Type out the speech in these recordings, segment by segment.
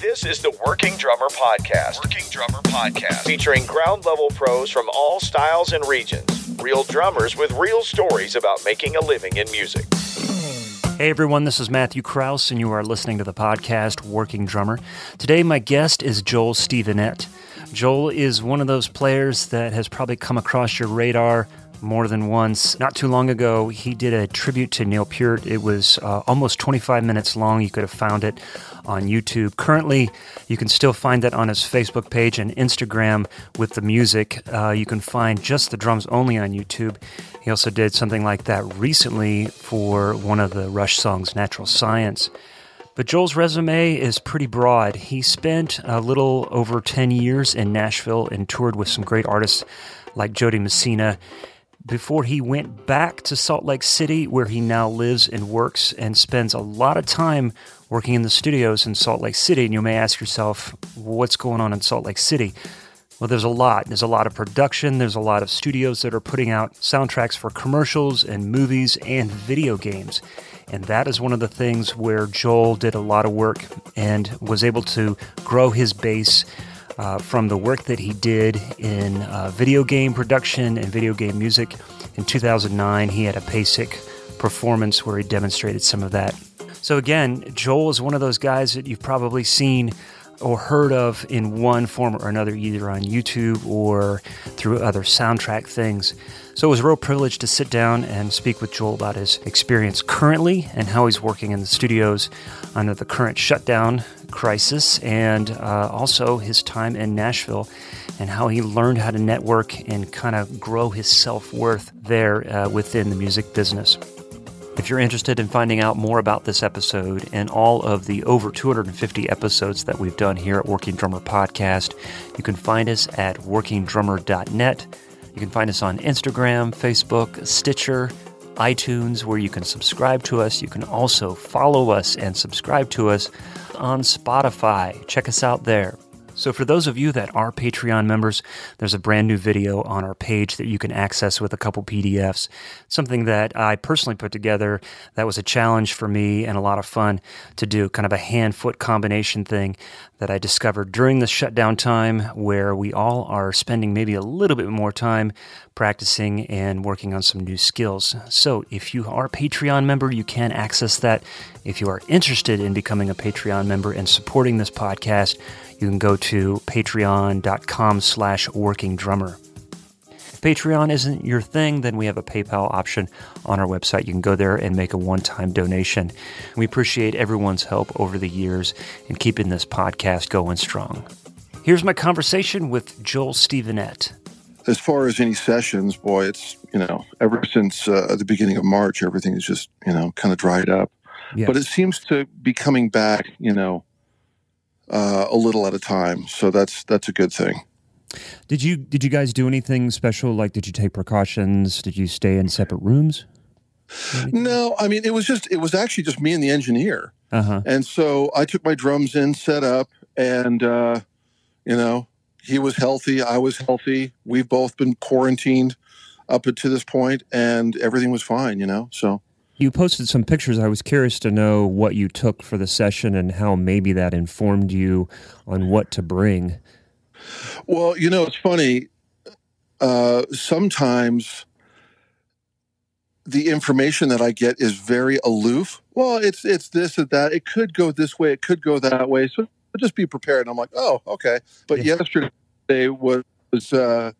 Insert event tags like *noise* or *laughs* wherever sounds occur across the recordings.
This is the Working Drummer Podcast. Working Drummer Podcast. Featuring ground level pros from all styles and regions. Real drummers with real stories about making a living in music. Hey everyone, this is Matthew Kraus, and you are listening to the podcast Working Drummer. Today, my guest is Joel Stevenett. Joel is one of those players that has probably come across your radar more than once. Not too long ago, he did a tribute to Neil Peart. It was uh, almost 25 minutes long. You could have found it on YouTube. Currently, you can still find that on his Facebook page and Instagram with the music. Uh, you can find just the drums only on YouTube. He also did something like that recently for one of the Rush songs, Natural Science. But Joel's resume is pretty broad. He spent a little over 10 years in Nashville and toured with some great artists like Jo Dee Messina before he went back to Salt Lake City, where he now lives and works and spends a lot of time working in the studios in Salt Lake City. And you may ask yourself, what's going on in Salt Lake City? Well, there's a lot. There's a lot of production. There's a lot of studios that are putting out soundtracks for commercials and movies and video games. And that is one of the things where Joel did a lot of work and was able to grow his base uh, from the work that he did in uh, video game production and video game music. In 2009, he had a PASIC performance where he demonstrated some of that. So, again, Joel is one of those guys that you've probably seen or heard of in one form or another, either on YouTube or through other soundtrack things. So it was a real privilege to sit down and speak with Joel about his experience currently and how he's working in the studios under the current shutdown crisis, and uh, also his time in Nashville and how he learned how to network and kind of grow his self worth there uh, within the music business. If you're interested in finding out more about this episode and all of the over 250 episodes that we've done here at Working Drummer Podcast, you can find us at workingdrummer.net. You can find us on Instagram, Facebook, Stitcher, iTunes, where you can subscribe to us. You can also follow us and subscribe to us on Spotify. Check us out there. So, for those of you that are Patreon members, there's a brand new video on our page that you can access with a couple PDFs. Something that I personally put together that was a challenge for me and a lot of fun to do, kind of a hand foot combination thing that I discovered during the shutdown time where we all are spending maybe a little bit more time practicing and working on some new skills. So, if you are a Patreon member, you can access that. If you are interested in becoming a Patreon member and supporting this podcast, you can go to patreon.com slash working drummer. If Patreon isn't your thing, then we have a PayPal option on our website. You can go there and make a one time donation. We appreciate everyone's help over the years in keeping this podcast going strong. Here's my conversation with Joel Stevenett. As far as any sessions, boy, it's, you know, ever since uh, the beginning of March, everything is just, you know, kind of dried up. Yes. But it seems to be coming back, you know, uh, a little at a time. So that's that's a good thing. Did you did you guys do anything special? Like, did you take precautions? Did you stay in separate rooms? No, I mean it was just it was actually just me and the engineer, uh-huh. and so I took my drums in, set up, and uh, you know he was healthy, I was healthy. We've both been quarantined up to this point, and everything was fine. You know, so you posted some pictures. I was curious to know what you took for the session and how maybe that informed you on what to bring. Well, you know, it's funny. Uh, sometimes the information that I get is very aloof. Well, it's it's this and that. It could go this way. It could go that way. So just be prepared. And I'm like, oh, okay. But yeah. yesterday was uh,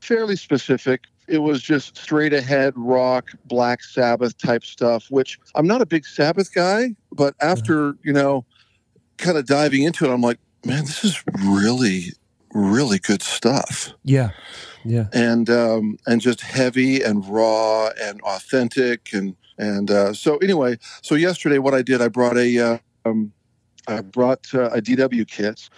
fairly specific it was just straight ahead rock, Black Sabbath type stuff, which I'm not a big Sabbath guy, but after, you know, kind of diving into it, I'm like, man, this is really, really good stuff. Yeah. Yeah. And, um, and just heavy and raw and authentic. And, and, uh, so anyway, so yesterday, what I did, I brought a, uh, um, I brought uh, a DW kit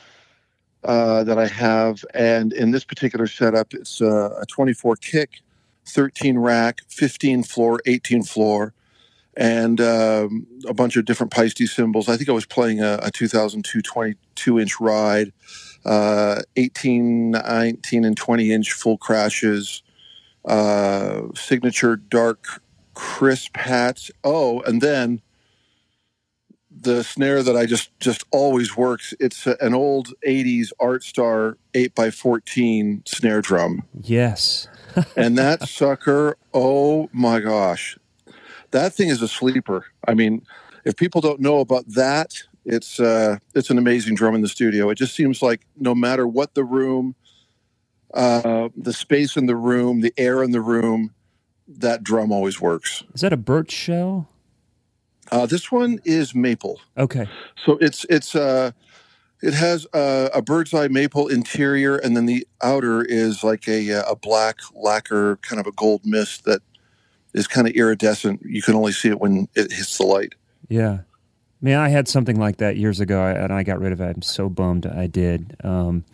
uh, that I have. And in this particular setup, it's uh, a 24 kick, 13 rack, 15 floor, 18 floor, and um, a bunch of different Paiste cymbals. I think I was playing a, a 2002 22 inch ride, uh, 18, 19, and 20 inch full crashes, uh, signature dark crisp hats. Oh, and then the snare that I just just always works. It's an old '80s Artstar eight x fourteen snare drum. Yes. *laughs* and that sucker, oh my gosh, that thing is a sleeper. I mean, if people don't know about that, it's uh, it's an amazing drum in the studio. It just seems like no matter what the room, uh, the space in the room, the air in the room, that drum always works. Is that a birch shell? Uh, this one is maple. Okay. So it's it's uh, it has a, a bird's eye maple interior, and then the outer is like a uh, a black lacquer, kind of a gold mist that is kind of iridescent. You can only see it when it hits the light. Yeah. Man, I had something like that years ago, and I got rid of it. I'm so bummed I did. Um,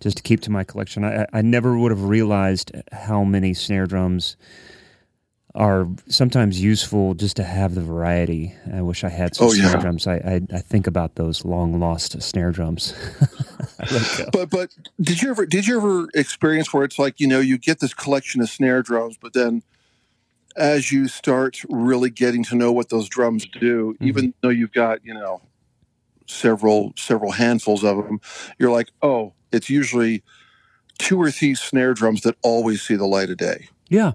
just to keep to my collection. I, I never would have realized how many snare drums are sometimes useful just to have the variety. I wish I had some Oh, snare yeah. drums. I, I I think about those long lost snare drums. I *laughs* let go. But but did you ever did you ever experience where it's like you know you get this collection of snare drums, but then as you start really getting to know what those drums do, mm-hmm. even though you've got you know several several handfuls of them, you're like, oh, it's usually two or three snare drums that always see the light of day. yeah.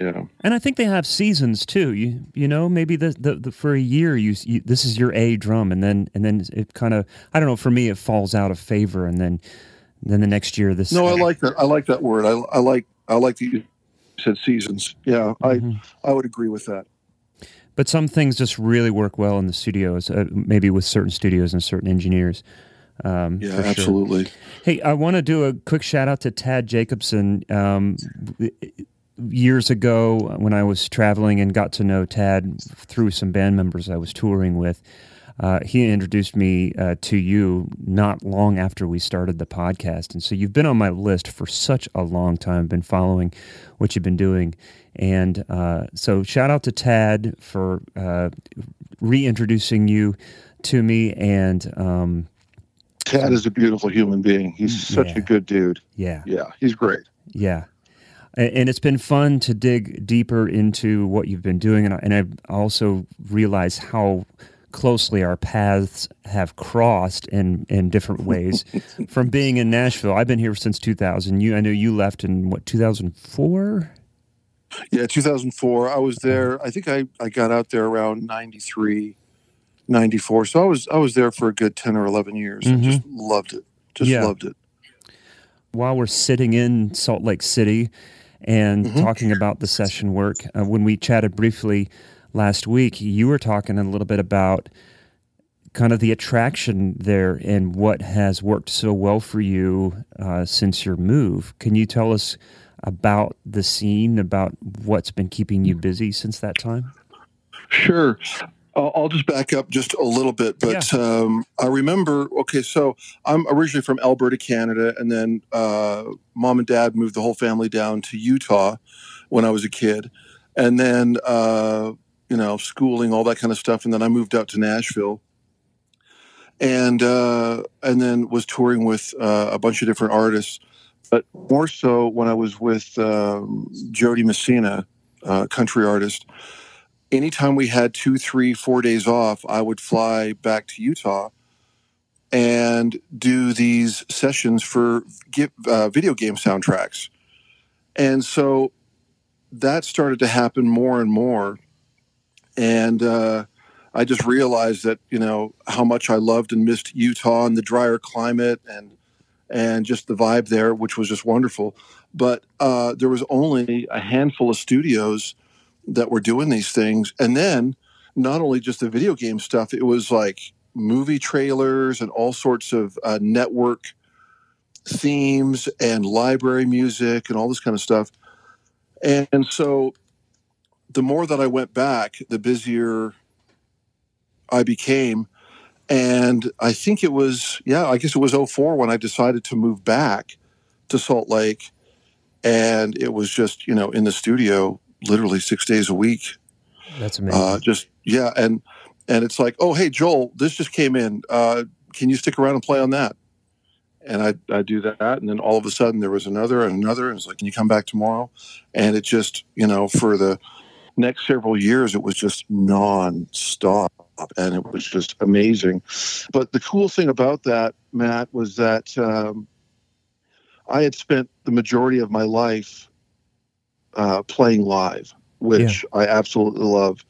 Yeah. And I think they have seasons too. You you know maybe the, the, the for a year you, you this is your A drum and then and then it kind of I don't know for me it falls out of favor and then then the next year this No, I like that. I like that word. I, I like I like that you said seasons. Yeah, Mhm. I I would agree with that. But some things just really work well in the studios, uh, maybe with certain studios and certain engineers. Um, Yeah, for sure. absolutely. Hey, I want to do a quick shout out to Tad Jacobson. Um, years ago, when I was traveling and got to know Tad through some band members I was touring with, uh, he introduced me uh, to you not long after we started the podcast. And so you've been on my list for such a long time. I've been following what you've been doing. And uh, so shout out to Tad for uh, reintroducing you to me. And um, Tad is a beautiful human being. He's such Yeah. a good dude. yeah. Yeah, he's great. Yeah. And it's been fun to dig deeper into what you've been doing. And, I, and I've also realized how closely our paths have crossed in, in different ways *laughs* from being in Nashville. I've been here since 2000. You, I know you left in what, 2004? Yeah, 2004. I was there. I think I, I got out there around 93, 94. So I was I was there for a good 10 or 11 years. and Mhm. just loved it. Just Yeah. loved it. While we're sitting in Salt Lake City and Mhm. talking about the session work, uh, when we chatted briefly last week, you were talking a little bit about kind of the attraction there and what has worked so well for you uh, since your move. Can you tell us about the scene, about what's been keeping you busy since that time? Sure. I'll, just back up just a little bit, but um, I remember. Okay, so I'm originally from Alberta, Canada, and then uh, mom and dad moved the whole family down to Utah when I was a kid, and then uh, you know schooling, all that kind of stuff, and then I moved out to Nashville, and uh, and then was touring with uh, a bunch of different artists, but more so when I was with um, Jo Dee Messina, uh, country artist anytime we had two, three, four days off, I would fly back to Utah and do these sessions for uh, video game soundtracks. And so that started to happen more and more. And uh, I just realized that, you know, how much I loved and missed Utah and the drier climate and and just the vibe there, which was just wonderful. But uh, there was only a handful of studios that were doing these things. And then not only just the video game stuff, it was like movie trailers and all sorts of uh, network themes and library music and all this kind of stuff. And, and so the more that I went back, the busier I became. And I think it was, yeah, I guess it was 04 when I decided to move back to Salt Lake. And it was just, you know, in the studio literally six days a week. That's amazing. Uh, just yeah, and and it's like, oh hey Joel, this just came in. Uh, can you stick around and play on that? And I I do that, and then all of a sudden there was another and another, and it's like, can you come back tomorrow? And it just you know for the next several years, it was just non-stop, and it was just amazing. But the cool thing about that, Matt, was that um, I had spent the majority of my life uh, playing live, which yeah. I absolutely love.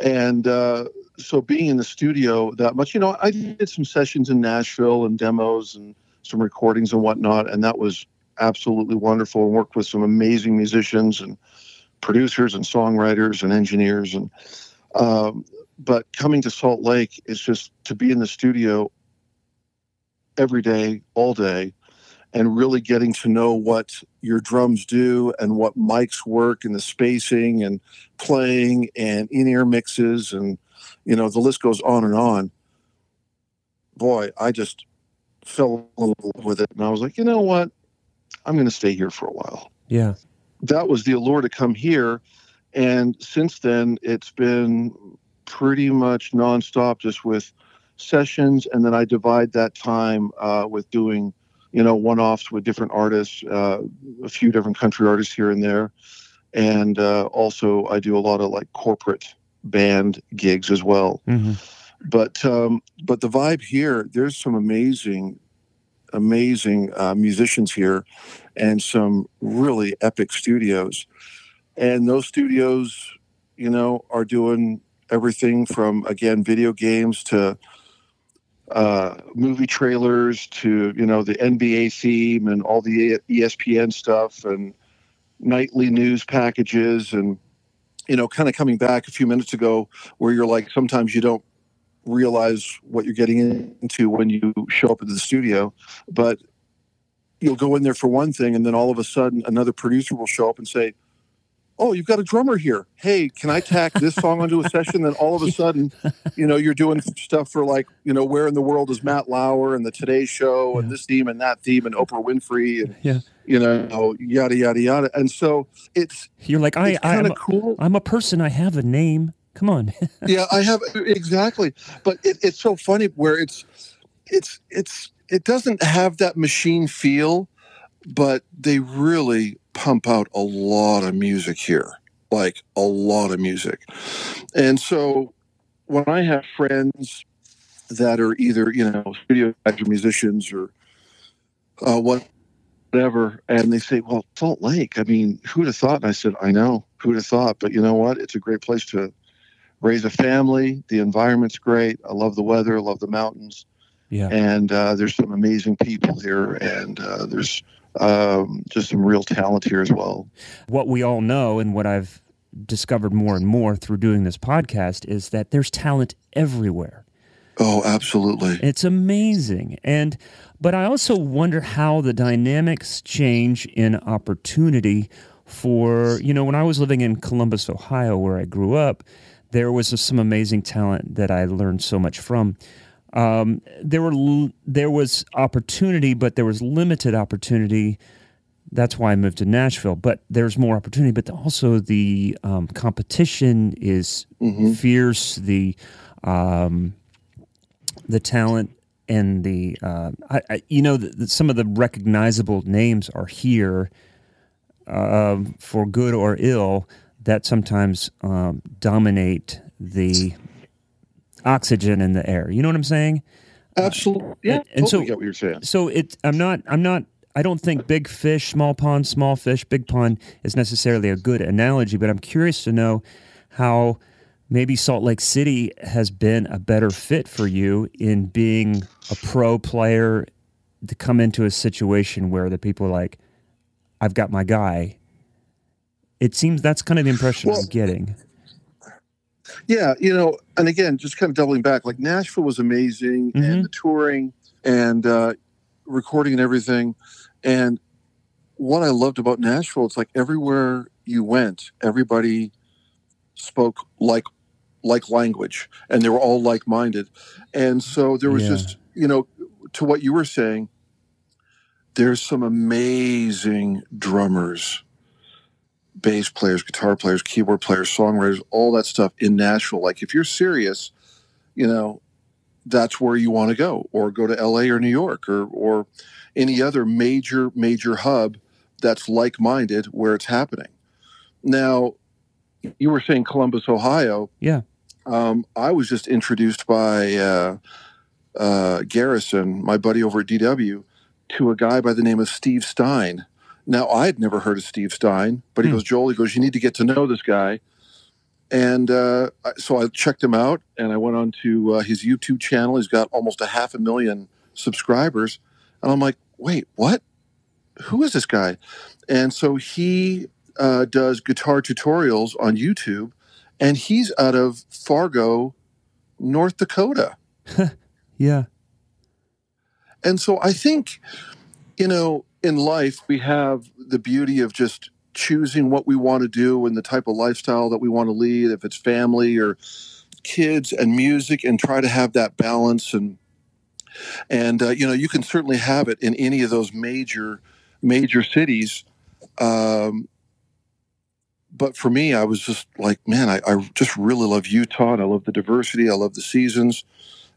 And uh, so being in the studio that much, you know, I did some sessions in Nashville and demos and some recordings and whatnot, and that was absolutely wonderful. And worked with some amazing musicians and producers and songwriters and engineers. And um, but coming to Salt Lake is just to be in the studio every day, all day, and really getting to know what your drums do and what mics work and the spacing and playing and in-ear mixes and you know the list goes on and on. Boy i just fell in love with it and i was like you know what? I'm going to stay here for a while. Yeah. That was the allure to come here and since then it's been pretty much nonstop just with sessions and then i divide that time uh, with doing you know, one offs with different artists, uh, a few different country artists here and there. And uh, also, I do a lot of like corporate band gigs as well. Mm-hmm. But um, but the vibe here, there's some amazing, amazing uh, musicians here, and some really epic studios. And those studios, you know, are doing everything from again video games to uh, movie trailers to you know the NBA theme and all the ESPN stuff and nightly news packages and you know kind of coming back a few minutes ago where you're like sometimes you don't realize what you're getting into when you show up at the studio but you'll go in there for one thing and then all of a sudden another producer will show up and say oh, you've got a drummer here. Hey, can I tack this song onto a session? Then all of a sudden, you know, you're doing stuff for like, you know, where in the world is Matt Lauer and the Today Show and this theme and that theme and Oprah Winfrey and yeah. you know, yada yada yada. And so it's you're like, I, I'm a, cool. I'm a person. I have a name. Come on. *laughs* yeah, I have exactly. But it, it's so funny where it's it's it's it doesn't have that machine feel, but they really pump out a lot of music here, like a lot of music. And so when I have friends that are either, you know, studio musicians or uh, whatever, and they say, well, Salt Lake, I mean, who'd have thought? And I said, I know, who'd have thought? But you know what? It's a great place to raise a family. The environment's great. I love the weather. I love the mountains. Yeah. And uh, there's some amazing people here, and uh, there's um, just some real talent here as well. What we all know, and what I've discovered more and more through doing this podcast, is that there's talent everywhere. Oh, absolutely. It's amazing. And but I also wonder how the dynamics change in opportunity for, you know, when I was living in Columbus, Ohio, where I grew up, there was some amazing talent that I learned so much from. Um, there were there was opportunity, but there was limited opportunity. That's why I moved to Nashville. But there's more opportunity, but also the um, competition is mm-hmm. fierce. The um, the talent and the uh, I, I, you know the, the, some of the recognizable names are here uh, for good or ill that sometimes um, dominate the oxygen in the air. You know what I'm saying? Absolutely. Uh, yeah. And, and totally so, get what you're saying. So it, I'm not, I'm not, I don't think big fish, small pond, small fish, big pond is necessarily a good analogy, but I'm curious to know how maybe Salt Lake City has been a better fit for you in being a pro player to come into a situation where the people are like, I've got my guy. It seems that's kind of the impression well, I'm getting. Yeah, you know, and again, just kind of doubling back, like Nashville was amazing, mm-hmm. and the touring and uh, recording and everything. And what I loved about Nashville, it's like everywhere you went, everybody spoke like like language, and they were all like minded. And so there was yeah. just, you know, to what you were saying, there's some amazing drummers bass players, guitar players, keyboard players, songwriters, all that stuff in Nashville. Like if you're serious, you know, that's where you want to go, or go to LA or New York or or any other major major hub that's like minded where it's happening. Now, you were saying Columbus, Ohio. Yeah. Um, I was just introduced by uh, uh, Garrison, my buddy over at DW, to a guy by the name of Steve Stine. Now, I had never heard of Steve Stine, but he Hmm. goes, Joel, he goes, you need to get to know this guy. And uh, so I checked him out and I went on to uh, his YouTube channel. He's got almost a half a million subscribers. And I'm like, wait, what? Who is this guy? And so he uh, does guitar tutorials on YouTube and he's out of Fargo, North Dakota. *laughs* Yeah. And so I think, you know, in life, we have the beauty of just choosing what we want to do and the type of lifestyle that we want to lead, if it's family or kids and music, and try to have that balance. And, and uh, you know, you can certainly have it in any of those major, major cities. Um, but for me, I was just like, man, I, I just really love Utah and I love the diversity. I love the seasons.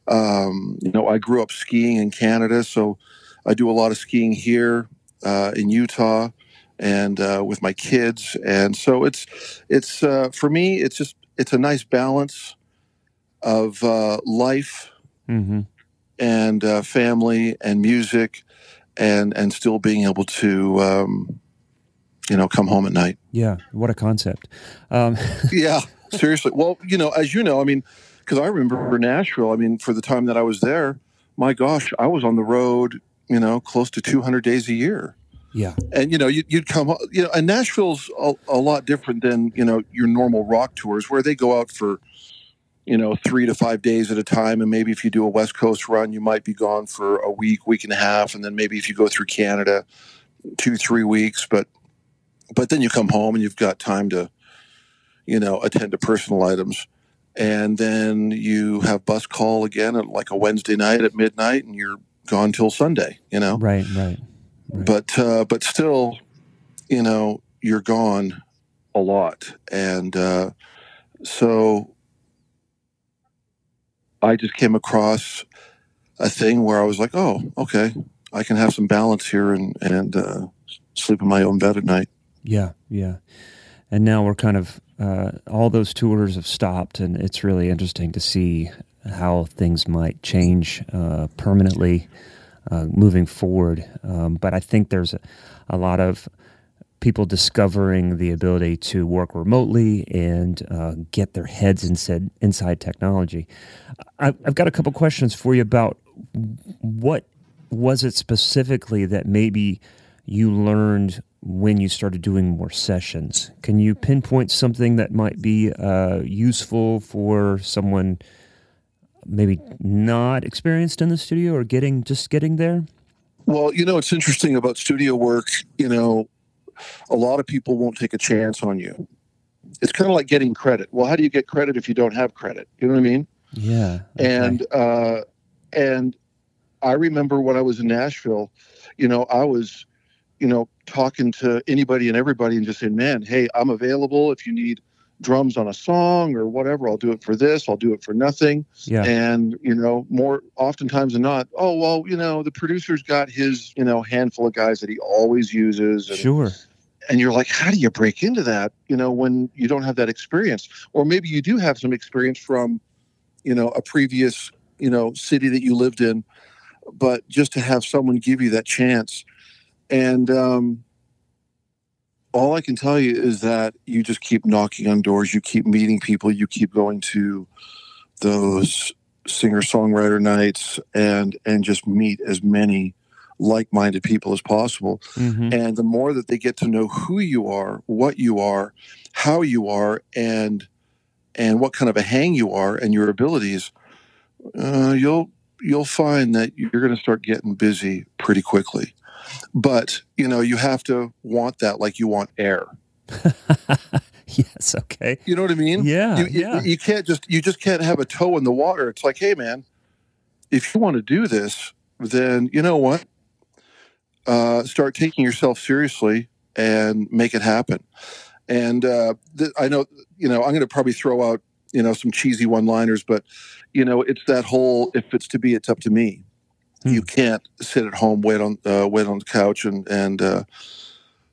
Um, you know, I grew up skiing in Canada, so I do a lot of skiing here uh, in Utah and uh, with my kids. And so it's it's uh, for me, it's just it's a nice balance of uh, life Mm-hmm. and uh, family and music, and and still being able to um, you know come home at night. Yeah. What a concept. Um, *laughs* yeah, seriously. Well, you know, as you know, I mean, because I remember Nashville. I mean, for the time that I was there, my gosh, I was on the road. You know, close to 200 days a year, yeah. and you know, you'd, you'd come. You know, and Nashville's a, a lot different than you know your normal rock tours, where they go out for you know three to five days at a time, and maybe if you do a West Coast run, you might be gone for a week, week and a half, and then maybe if you go through Canada, two, three weeks, but but then you come home and you've got time to you know attend to personal items and then you have bus call again at like a wednesday night at midnight and you're gone till sunday you know Right. Right. Right. but uh, but still you know you're gone a lot and uh, so i just came across a thing where i was like oh okay i can have some balance here and and uh, sleep in my own bed at night Yeah, yeah. And now we're kind of uh, all those tours have stopped, and it's really interesting to see how things might change uh, permanently uh, moving forward. Um, but I think there's a, a lot of people discovering the ability to work remotely and uh, get their heads inside inside technology. I, I've got a couple questions for you about what was it specifically that maybe you learned when you started doing more sessions. Can you pinpoint something that might be uh, useful for someone maybe not experienced in the studio or getting just getting there? Well, you know, it's interesting about studio work. You know, a lot of people won't take a chance on you. It's kind of like getting credit. Well, how do you get credit if you don't have credit? You know what I mean? Yeah. okay. And uh, and I remember when I was in Nashville, you know, I was, you know, talking to anybody and everybody and just saying, "Man, hey, I'm available if you need drums on a song or whatever. I'll do it for this. I'll do it for nothing." yeah. and you know more oftentimes than not oh well you know the producer's got his you know handful of guys that he always uses and, Sure. and you're like how do you break into that you know when you don't have that experience or maybe you do have some experience from you know a previous you know city that you lived in but just to have someone give you that chance and um all I can tell you is that you just keep knocking on doors, you keep meeting people, you keep going to those singer songwriter nights and and just meet as many like-minded people as possible. Hmm and the more that they get to know who you are what you are how you are and and what kind of a hang you are and your abilities uh, you'll you'll find that you're going to start getting busy pretty quickly but you know you have to want that like you want air *laughs* yes. Okay. you know what i mean Yeah. you, yeah. you can't just you just can't have a toe in the water it's like hey man if you want to do this then you know what uh, start taking yourself seriously and make it happen and uh, th- i know you know i'm going to probably throw out you know some cheesy one liners but you know it's that whole if it's to be it's up to me Hmm. you can't sit at home wait on uh, wait on the couch and and uh,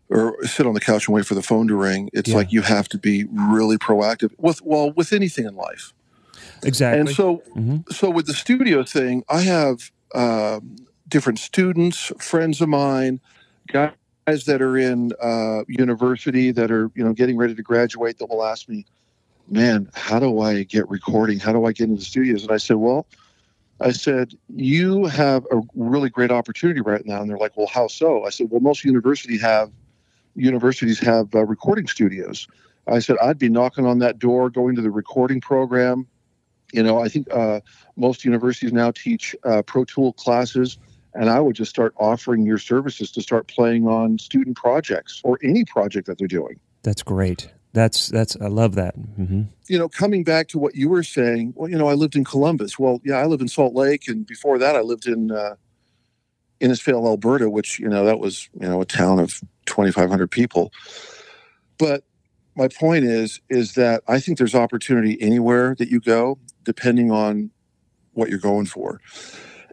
or sit on the couch and wait for the phone to ring. It's Yeah. like you have to be really proactive with well with anything in life. Exactly. And so Mhm. so with the studio thing, I have um, different students, friends of mine, guys that are in uh, university that are you know getting ready to graduate that will ask me, "Man, how do I get recording? How do I get into the studios?" And I said, "Well." I said, "You have a really great opportunity right now." And they're like, "Well, how so?" I said, "Well, most university have universities have uh, recording studios." I said, "I'd be knocking on that door, going to the recording program. You know, I think uh, most universities now teach uh, Pro Tool classes, and I would just start offering your services to start playing on student projects or any project that they're doing." That's great. That's that's I love that. hmm you know, coming back to what you were saying, well, you know, I lived in Columbus. Well, yeah, I live in Salt Lake, and before that, I lived in uh, Innisfail, Alberta, which you know that was you know a town of twenty five hundred people. But my point is, is that I think there's opportunity anywhere that you go, depending on what you're going for.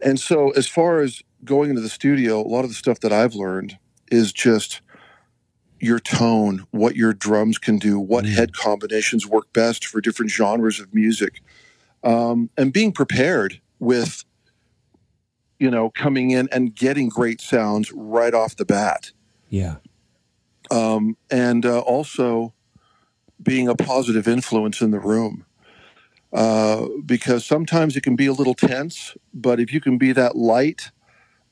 And so, as far as going into the studio, a lot of the stuff that I've learned is just your tone, what your drums can do, what Mm. head combinations work best for different genres of music, um, and being prepared with, you know, coming in and getting great sounds right off the bat, Yeah. um, and uh, also being a positive influence in the room. Uh, because sometimes it can be a little tense, but if you can be that light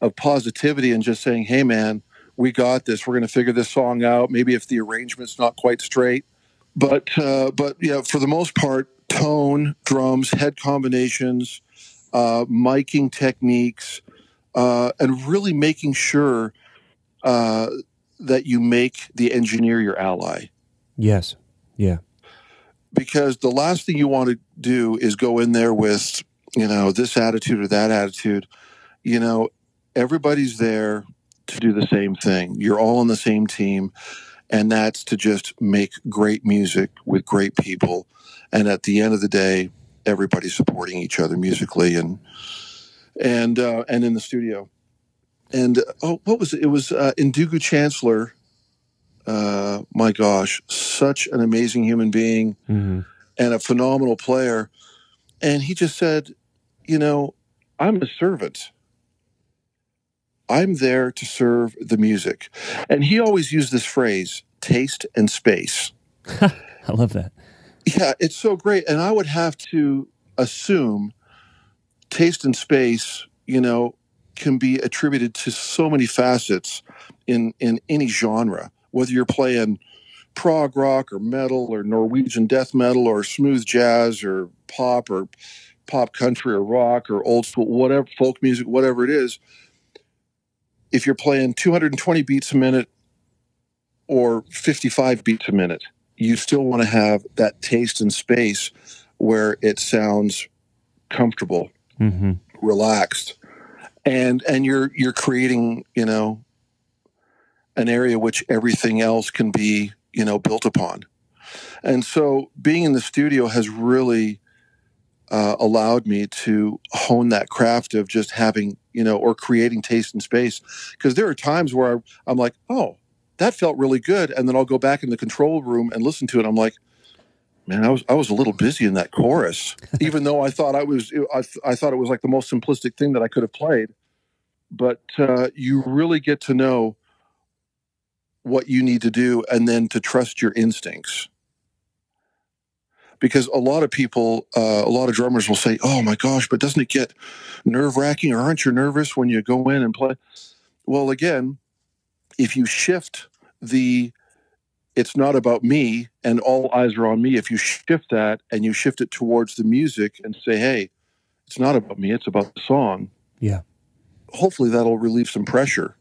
of positivity and just saying, "Hey, man, we got this. We're going to figure this song out. Maybe if the arrangement's not quite straight, but uh, but yeah, for the most part, tone, drums, head combinations, uh, miking techniques, uh, and really making sure uh, that you make the engineer your ally. Yes. Yeah. Because the last thing you want to do is go in there with you know this attitude or that attitude. You know, everybody's there to do the same thing. You're all on the same team, and that's to just make great music with great people. And at the end of the day, everybody's supporting each other musically and and uh, and in the studio. And oh, what was it? It was uh, Ndugu Chancler. Uh, my gosh, such an amazing human being hmm and a phenomenal player. And he just said, you know, I'm a servant. I'm there to serve the music. And he always used this phrase, taste and space. *laughs* I love that. Yeah, it's so great. And I would have to assume taste and space, you know, can be attributed to so many facets in in any genre, whether you're playing prog rock or metal or Norwegian death metal or smooth jazz or pop or pop country or rock or old school, whatever folk music, whatever it is. If you're playing 220 beats a minute or 55 beats a minute, you still want to have that taste and space where it sounds comfortable, hmm relaxed, and and you're you're creating you know an area which everything else can be you know built upon. And so being in the studio has really uh, allowed me to hone that craft of just having you know or creating taste and space. Because there are times where I, I'm like oh that felt really good. And then I'll go back in the control room and listen to it. I'm like man I was I was a little busy in that chorus. *laughs* Even though I thought I was I, I thought it was like the most simplistic thing that I could have played. But uh, you really get to know what you need to do and then to trust your instincts because a lot of people uh, a lot of drummers will say oh my gosh but doesn't it get nerve wracking or aren't you nervous when you go in and play well again if you shift the it's not about me and all eyes are on me if you shift that and you shift it towards the music and say hey it's not about me it's about the song Yeah. hopefully that'll relieve some pressure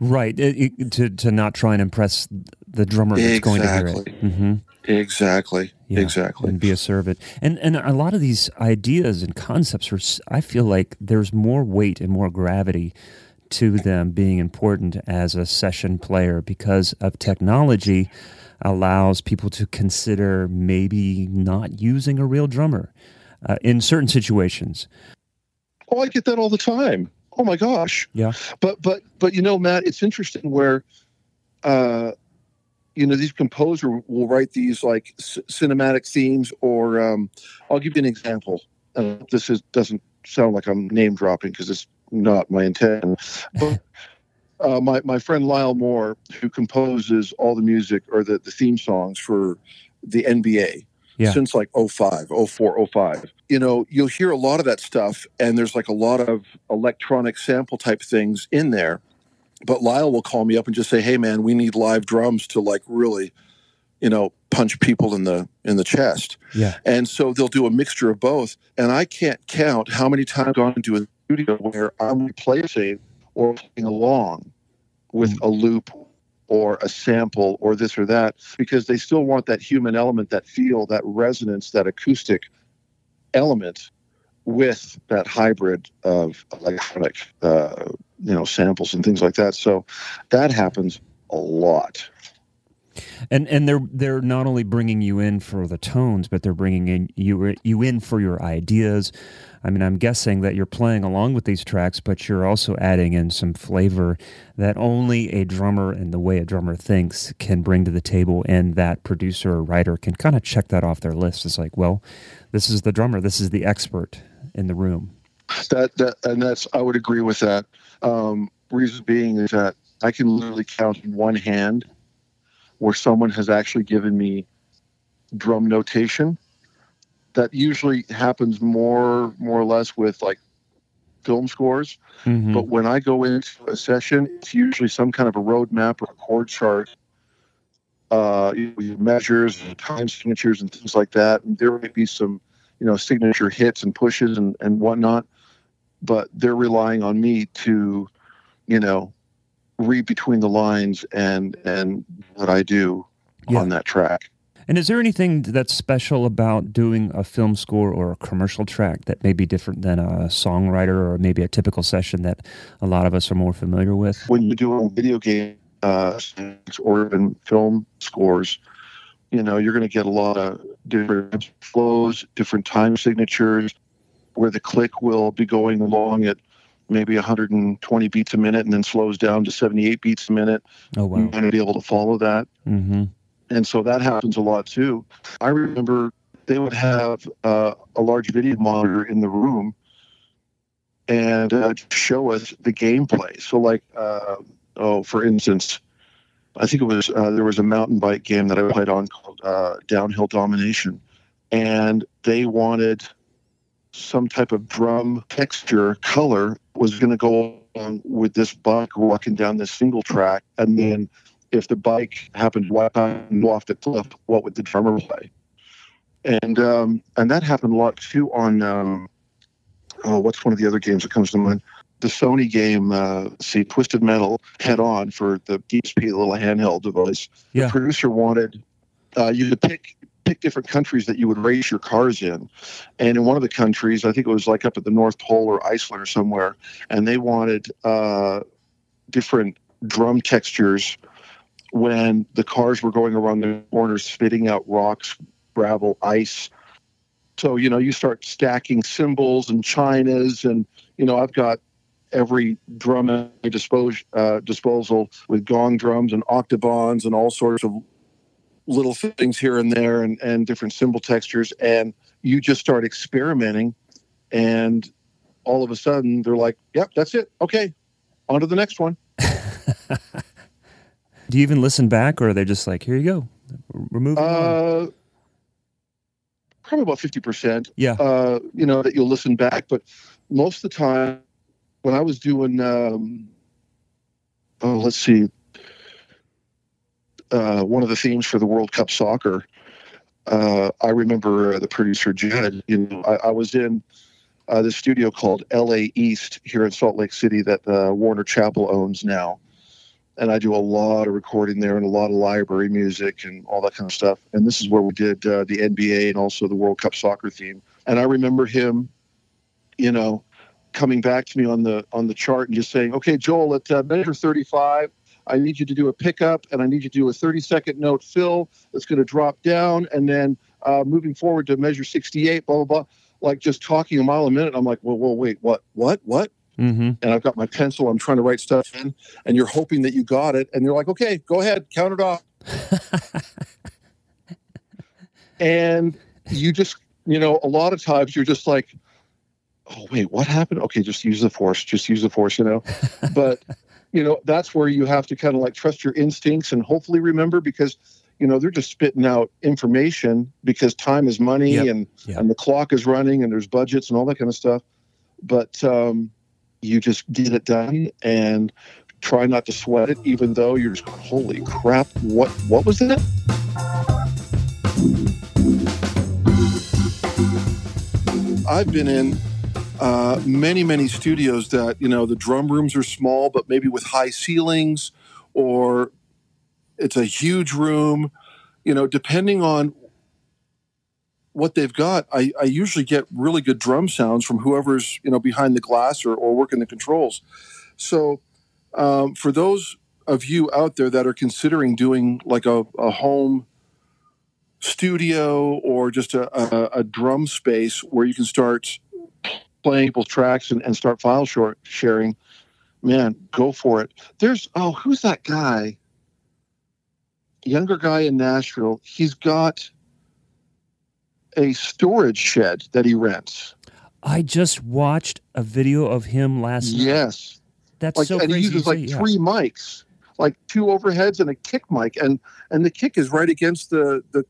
Right. It, it- to to not try and impress the drummer that's going to hear it. Exactly. Exactly Yeah, exactly and be a servant. And and a lot of these ideas and concepts are. I feel like there's more weight and more gravity to them being important as a session player because of technology allows people to consider maybe not using a real drummer uh, in certain situations. oh i get that all the time oh my gosh Yeah. but but but you know matt it's interesting where uh, you know, these composer will write these like c- cinematic themes, or um, I'll give you an example. Uh, this is doesn't sound like I'm name dropping because it's not my intent. But uh, my my friend Lyle Moore, who composes all the music or the, the theme songs for the NBA Yeah. since like 05, 04, 05. You know, you'll hear a lot of that stuff, and there's like a lot of electronic sample type things in there. But Lyle will call me up and just say, "Hey, man, we need live drums to like really, you know, punch people in the in the chest." Yeah. And so they'll do a mixture of both. And I can't count how many times I've gone into a studio where I'm replacing or playing along with mm. a loop or a sample or this or that because they still want that human element, that feel, that resonance, that acoustic element with that hybrid of electronic, uh, you know, samples and things like that. So that happens a lot. And and they're they're not only bringing you in for the tones, but they're bringing in you you in for your ideas. I mean, I'm guessing that you're playing along with these tracks, but you're also adding in some flavor that only a drummer and the way a drummer thinks can bring to the table, and that producer or writer can kind of check that off their list. It's like, well, this is the drummer, this is the expert in the room. That that and that's I would agree with that. Um, reason being is that I can literally count in one hand where someone has actually given me drum notation. That usually happens more more or less with like film scores. Mhm. But when I go into a session, it's usually some kind of a roadmap or a chord chart, uh, you know, measures and time signatures and things like that. And there might be some, you know, signature hits and pushes and, and whatnot. But they're relying on me to, you know, read between the lines and and what I do Yeah. on that track. And is there anything that's special about doing a film score or a commercial track that may be different than a songwriter or maybe a typical session that a lot of us are more familiar with? when you're doing video game uh, or even film scores, you know, you're going to get a lot of different flows, different time signatures, where the click will be going along at maybe 120 beats a minute and then slows down to 78 beats a minute. Oh, You're wow. going to be able to follow that. hmm And so that happens a lot too. I remember they would have uh, a large video monitor in the room and uh, show us the gameplay. So, like, uh, oh, for instance, I think it was uh, there was a mountain bike game that I played on called uh, Downhill Domination, and they wanted some type of drum texture color was going to go along with this bike walking down this single track, and then if the bike happened to wipe out and go off the cliff, what would the drummer play? And um, and that happened a lot too on um, oh, what's one of the other games that comes to mind? The Sony game, uh, see, Twisted Metal Head On for the PSP, little handheld device. Yeah. The producer wanted uh, you to pick pick different countries that you would race your cars in, and in one of the countries, I think it was like up at the North Pole or Iceland or somewhere, and they wanted uh, different drum textures when the cars were going around the corners, spitting out rocks, gravel, ice. So you know, you start stacking cymbals and chinas, and you know, I've got every drum at dispos- uh, disposal with gong drums and octobans and all sorts of little things here and there, and and different cymbal textures, and you just start experimenting, and all of a sudden they're like, "Yep, that's it. Okay, on to the next one." *laughs* Do you even listen back, or are they just like, here you go, on? Uh, probably about fifty percent. Yeah. Uh, you know that you'll listen back, but most of the time, when I was doing, um, oh, let's see, uh, one of the themes for the World Cup soccer, uh, I remember uh, the producer Jed. You know, I, I was in uh, studio called L.A. East here in Salt Lake City that uh, Warner Chappell owns now and I do a lot of recording there and a lot of library music and all that kind of stuff. And this is where we did uh, the NBA and also the World Cup soccer theme. And I remember him, you know, coming back to me on the on the chart and just saying, "Okay, Joel, at uh, measure 35, I need you to do a pickup and I need you to do a 30 second note fill that's going to drop down, and then uh, moving forward to measure 68, blah blah blah." Like just talking a mile a minute. I'm like, "Well, well, wait, what, what, what?" Mm-hmm. and I've got my pencil. I'm trying to write stuff in, and you're hoping that you got it, and you're like, okay, go ahead, count it off, *laughs* and you just, you know, a lot of times you're just like, oh wait, what happened? Okay, just use the force, just use the force, you know, *laughs* but you know that's where you have to kind of like trust your instincts and hopefully remember because you know they're just spitting out information because time is money Yep. and Yep. and the clock is running and there's budgets and all that kind of stuff but um you just get it done and try not to sweat it even though you're just holy crap what what was that i've been in uh, many many studios that you know the drum rooms are small but maybe with high ceilings or it's a huge room. You know depending on what they've got I, I usually get really good drum sounds from whoever's you know behind the glass or, or working the controls. So um, for those of you out there that are considering doing like a, a home studio or just a, a, a drum space where you can start playing people's tracks and, and start file short sharing man go for it. There's oh who's that guy? Younger guy in nashville. He's got a storage shed that he rents. I just watched a video of him last night. yes. That's like so and he uses like yeah. three mics like two overheads and a kick mic and and the kick is right against the the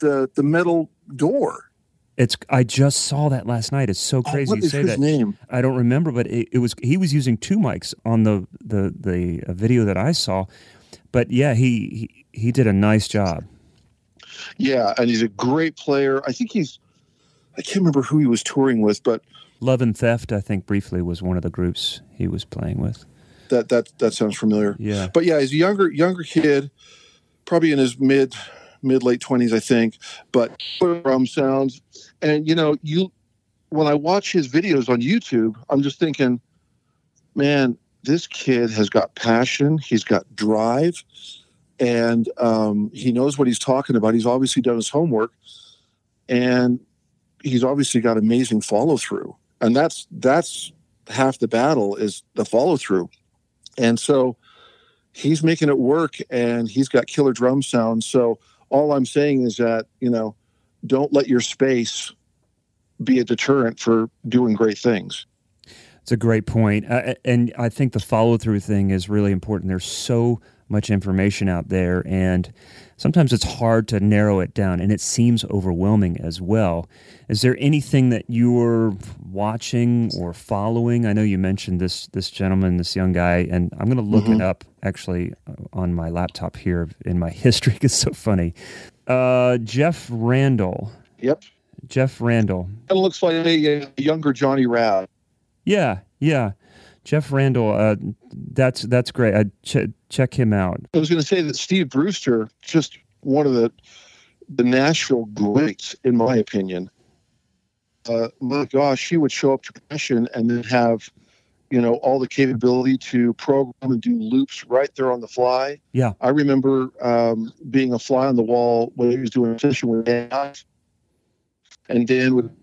the, the metal door It's. I just saw that last night. It's so Oh, crazy what is say his that. name I don't remember, but it, it was he was using two mics on the the the uh, video that I saw. But yeah, he he, he did a nice job. yeah and he's a great player i think he's i can't remember who he was touring with but Love and Theft, I think, briefly was one of the groups he was playing with. that that that sounds familiar Yeah. but yeah he's a younger younger kid probably in his mid mid late 20s i think but drum sounds. And you know you when i watch his videos on youtube i'm just thinking man this kid has got passion. He's got drive. And um, he knows what he's talking about. He's obviously done his homework. And he's obviously got amazing follow through and that's that's half the battle is the follow through and so he's making it work and he's got killer drum sounds. So all I'm saying is that, you know, don't let your space be a deterrent for doing great things. It's a great point. Uh, and I think the follow through thing is really important. There's so much information out there, and sometimes it's hard to narrow it down, and it seems overwhelming as well. Is there anything that you're watching or following? I know you mentioned this this gentleman, this young guy, and I'm going to look it up actually uh, on my laptop here in my history. *laughs* It's so funny. Uh, Jeff Randall. Yep. Jeff Randall. It looks like a, a younger Johnny Rabb. Yeah, yeah. Jeff Randall, uh, that's that's great. I ch- check him out. I was going to say that Steve Brewster, just one of the the Nashville greats, in my opinion. Uh, my gosh, he would show up to passion and then have, you know, all the capability to program and do loops right there on the fly. Yeah. I remember um, being a fly on the wall when he was doing a session with Dan, and Dan would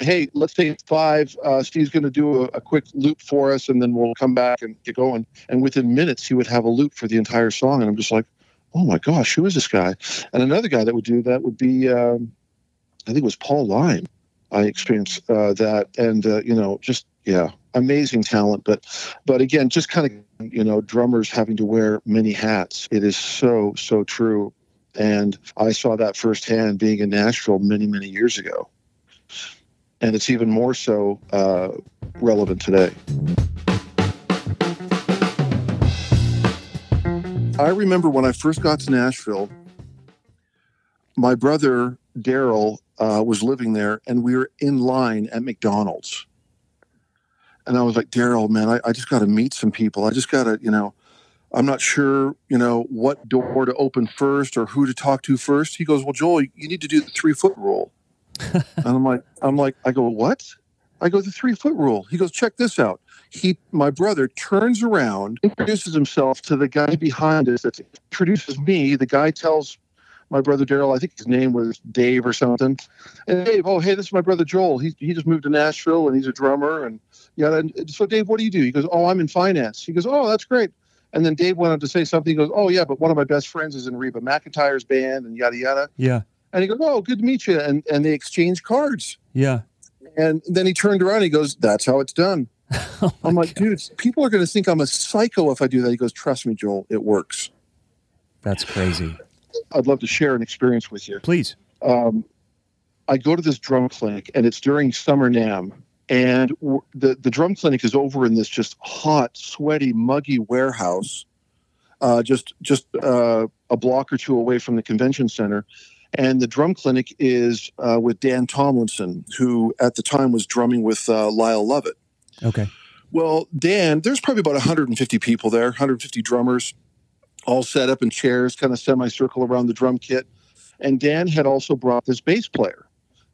"Hey, let's take five. Uh, Steve's going to do a, a quick loop for us, and then we'll come back and get going." And within minutes, he would have a loop for the entire song, and I'm just like, "Oh my gosh, who is this guy?" And another guy that would do that would be, um, I think it was Paul Leim. I experienced uh, that, and uh, you know, just yeah, amazing talent. But, but again, just kind of you know, drummers having to wear many hats. It is so so true, and I saw that firsthand being in Nashville many many years ago, and it's even more so uh, relevant today. I remember when I first got to Nashville, my brother Daryl uh, was living there, and we were in line at McDonald's. And I was like, Daryl, man, I, I just got to meet some people. I just got to, you know, I'm not sure, you know, what door to open first or who to talk to first. He goes, Well, Joel, you need to do the three foot rule. *laughs* and I'm like, I'm like, I go, what? I go, the three foot rule. He goes, check this out. He, my brother, turns around, introduces himself to the guy behind us that introduces me. The guy tells my brother Daryl. I think his name was Dave or something. And Dave, oh hey, this is my brother Joel. He he just moved to Nashville and he's a drummer. And yeah, and so Dave, what do you do? He goes, oh, I'm in finance. He goes, oh, that's great. And then Dave went on to say something. He goes, oh yeah, but one of my best friends is in Reba McEntire's band and yada yada. Yeah. And he goes, oh, good to meet you. And and they exchange cards. Yeah. And then he turned around. And he goes, that's how it's done. *laughs* Oh I'm like, God. dude, people are going to think I'm a psycho if I do that. He goes, trust me, Joel, it works. That's crazy. I'd love to share an experience with you. Please. Um, I go to this drum clinic, and it's during summer NAMM, and w- the the drum clinic is over in this just hot, sweaty, muggy warehouse, uh, just just uh, a block or two away from the convention center. And the drum clinic is uh, with Dan Tomlinson, who at the time was drumming with uh, Lyle Lovett. Okay. Well, Dan, there's probably about 150 people there, 150 drummers, all set up in chairs, kind of semicircle around the drum kit. And Dan had also brought this bass player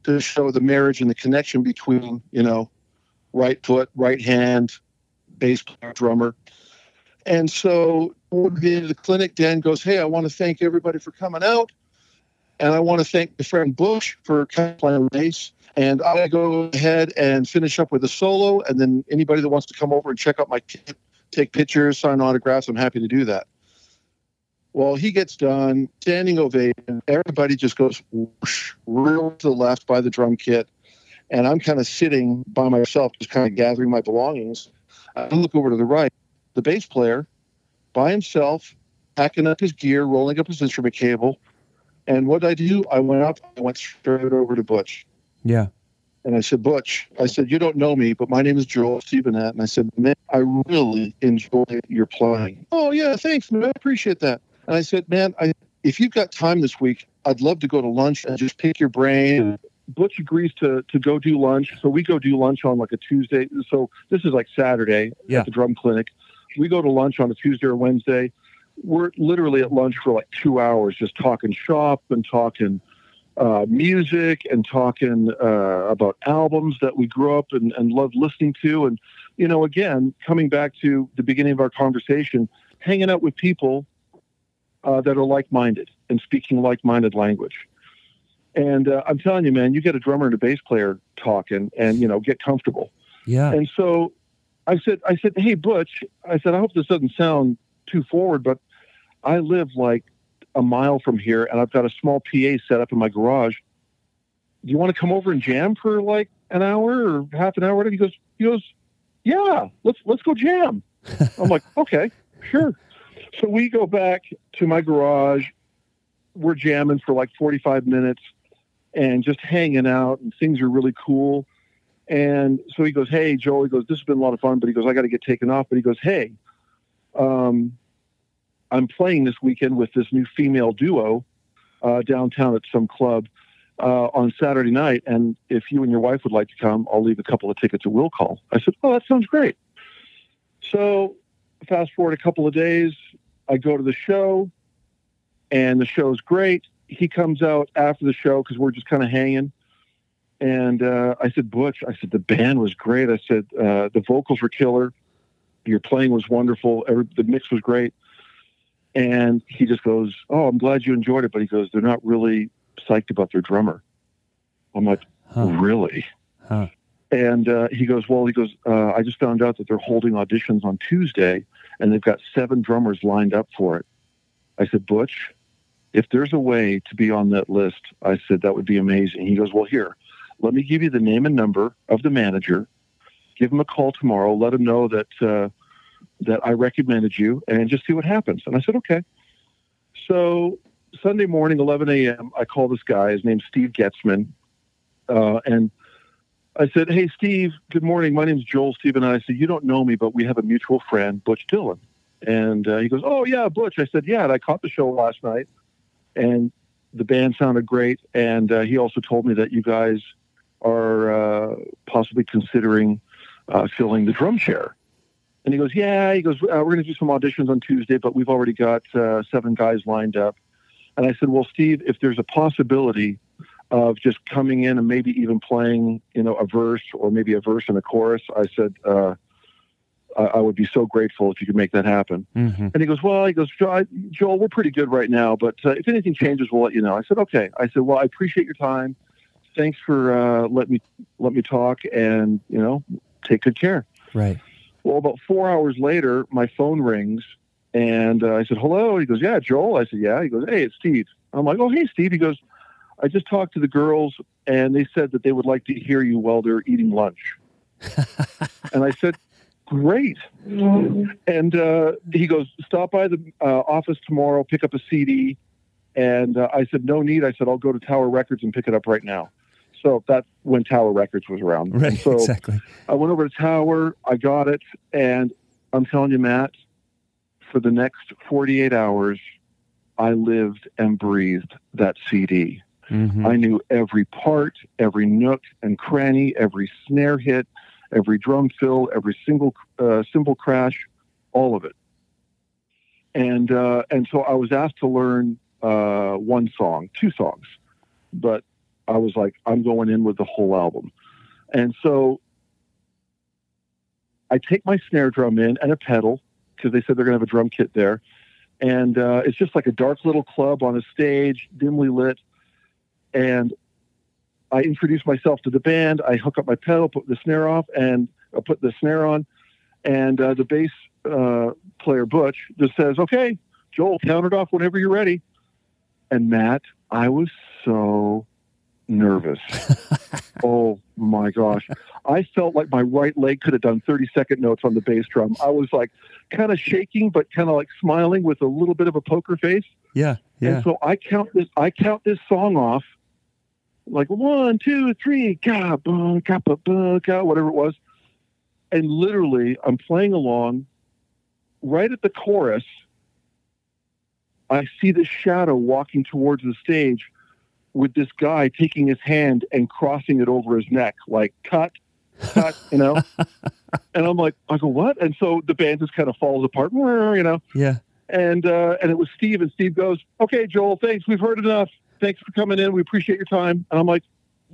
to show the marriage and the connection between, you know, right foot, right hand, bass player, drummer. And so toward the end of the clinic, Dan goes, Hey, I want to thank everybody for coming out. And I want to thank my friend Butch for playing bass. And I go ahead and finish up with a solo. And then anybody that wants to come over and check out my kit, take pictures, sign autographs, I'm happy to do that. Well, he gets done, standing ovation. Everybody just goes whoosh, real to the left by the drum kit. And I'm kind of sitting by myself, just kind of gathering my belongings. I look over to the right. The bass player, by himself, packing up his gear, rolling up his instrument cable. And what did I do? I went up, I went straight over to Butch. Yeah. And I said, Butch, I said, you don't know me, but my name is Joel Stevenette. And I said, man, I really enjoy your playing. Oh, yeah, thanks, man. I appreciate that. And I said, man, I, if you've got time this week, I'd love to go to lunch and just pick your brain. Butch agrees to to go do lunch. So we go do lunch on like a Tuesday. So this is like Saturday Yeah. at the drum clinic. We go to lunch on a Tuesday or Wednesday. We're literally at lunch for like two hours, just talking shop and talking uh, music and talking uh, about albums that we grew up and, and loved listening to. And, you know, again, coming back to the beginning of our conversation, hanging out with people uh, that are like minded and speaking like minded language. And uh, I'm telling you, man, you get a drummer and a bass player talking and, you know, get comfortable. Yeah. And so I said, I said, hey, Butch, I said, I hope this doesn't sound too forward, but I live like a mile from here and I've got a small PA set up in my garage. Do you want to come over and jam for like an hour or half an hour? Whatever? He goes, he goes, yeah, let's, let's go jam. *laughs* I'm like, okay, sure. So we go back to my garage. We're jamming for like 45 minutes and just hanging out and things are really cool. And so he goes, Hey, Joel, he goes, This has been a lot of fun, but he goes, I got to get taken off. But he goes, Hey, um, I'm playing this weekend with this new female duo uh, downtown at some club uh, on Saturday night. And if you and your wife would like to come, I'll leave a couple of tickets at will call. I said, Oh, that sounds great. So fast forward a couple of days, I go to the show, and the show's great. He comes out after the show because we're just kind of hanging. And uh, I said, Butch, I said, the band was great. I said, uh, the vocals were killer. Your playing was wonderful. Every, the mix was great. And he just goes, Oh, I'm glad you enjoyed it. But he goes, They're not really psyched about their drummer. I'm like, Huh. Really? Huh. And uh, he goes, Well, he goes, uh, I just found out that they're holding auditions on Tuesday and they've got seven drummers lined up for it. I said, Butch, if there's a way to be on that list, I said, that would be amazing. He goes, Well, here, let me give you the name and number of the manager. Give him a call tomorrow. Let him know that uh, that I recommended you, and just see what happens. And I said, okay. So Sunday morning, 11 a.m., I call this guy. His name's Steve Getzman, uh, and I said, "Hey, Steve. Good morning. My name's Joel Steve, and I said, you don't know me, but we have a mutual friend, Butch Dillon." And uh, he goes, "Oh yeah, Butch." I said, "Yeah." And I caught the show last night, and the band sounded great. And uh, he also told me that you guys are uh, possibly considering uh, filling the drum chair. And he goes, "Yeah." He goes, uh, "We're going to do some auditions on Tuesday, but we've already got uh, seven guys lined up." And I said, "Well, Steve, if there's a possibility of just coming in and maybe even playing, you know, a verse or maybe a verse and a chorus," I said, uh, I, would be so grateful if you could make that happen. Mm-hmm. And he goes, well, he goes, Joel, Joel we're pretty good right now, but uh, if anything changes, we'll let you know. I said, okay. I said, well, I appreciate your time. Thanks for uh, let me let me talk, and you know, take good care. Right. Well, about four hours later, my phone rings, and uh, I said, hello. He goes, yeah, Joel. I said, yeah. He goes, hey, it's Steve. I'm like, oh, hey, Steve. He goes, I just talked to the girls, and they said that they would like to hear you while they're eating lunch. *laughs* and I said, great. And uh, he goes, stop by the uh, office tomorrow, pick up a CD. And uh, I said, no need. I said, I'll go to Tower Records and pick it up right now. So that's when Tower Records was around. Right. so exactly. I went over to Tower, I got it, and I'm telling you, Matt, for the next 48 hours, I lived and breathed that CD. Mm-hmm. I knew every part, every nook and cranny, every snare hit, every drum fill, every single uh, cymbal crash, all of it. And uh, and so I was asked to learn uh, one song, two songs, but I was like, I'm going in with the whole album. And so I take my snare drum in and a pedal because they said they're going to have a drum kit there. And uh, it's just like a dark little club on a stage, dimly lit. And I introduce myself to the band. I hook up my pedal, put the snare off, and I put the snare on. And uh, the bass uh, player, Butch, just says, okay, Joel, count it off whenever you're ready. And Matt, I was so nervous. *laughs* oh my gosh. I felt like my right leg could have done 30 second notes on the bass drum. I was like kind of shaking, but kind of like smiling with a little bit of a poker face. Yeah. Yeah. And so I count this, I count this song off like one, two, three, ga, ba, ga, ba, ba, ga, whatever it was. And literally I'm playing along right at the chorus. I see this shadow walking towards the stage with this guy taking his hand and crossing it over his neck, like cut, cut, you know. *laughs* and I'm like, I go, what? And so the band just kind of falls apart, you know. yeah. And uh, and it was Steve, and Steve goes, "Okay, Joel, thanks. We've heard enough. Thanks for coming in. We appreciate your time." And I'm like,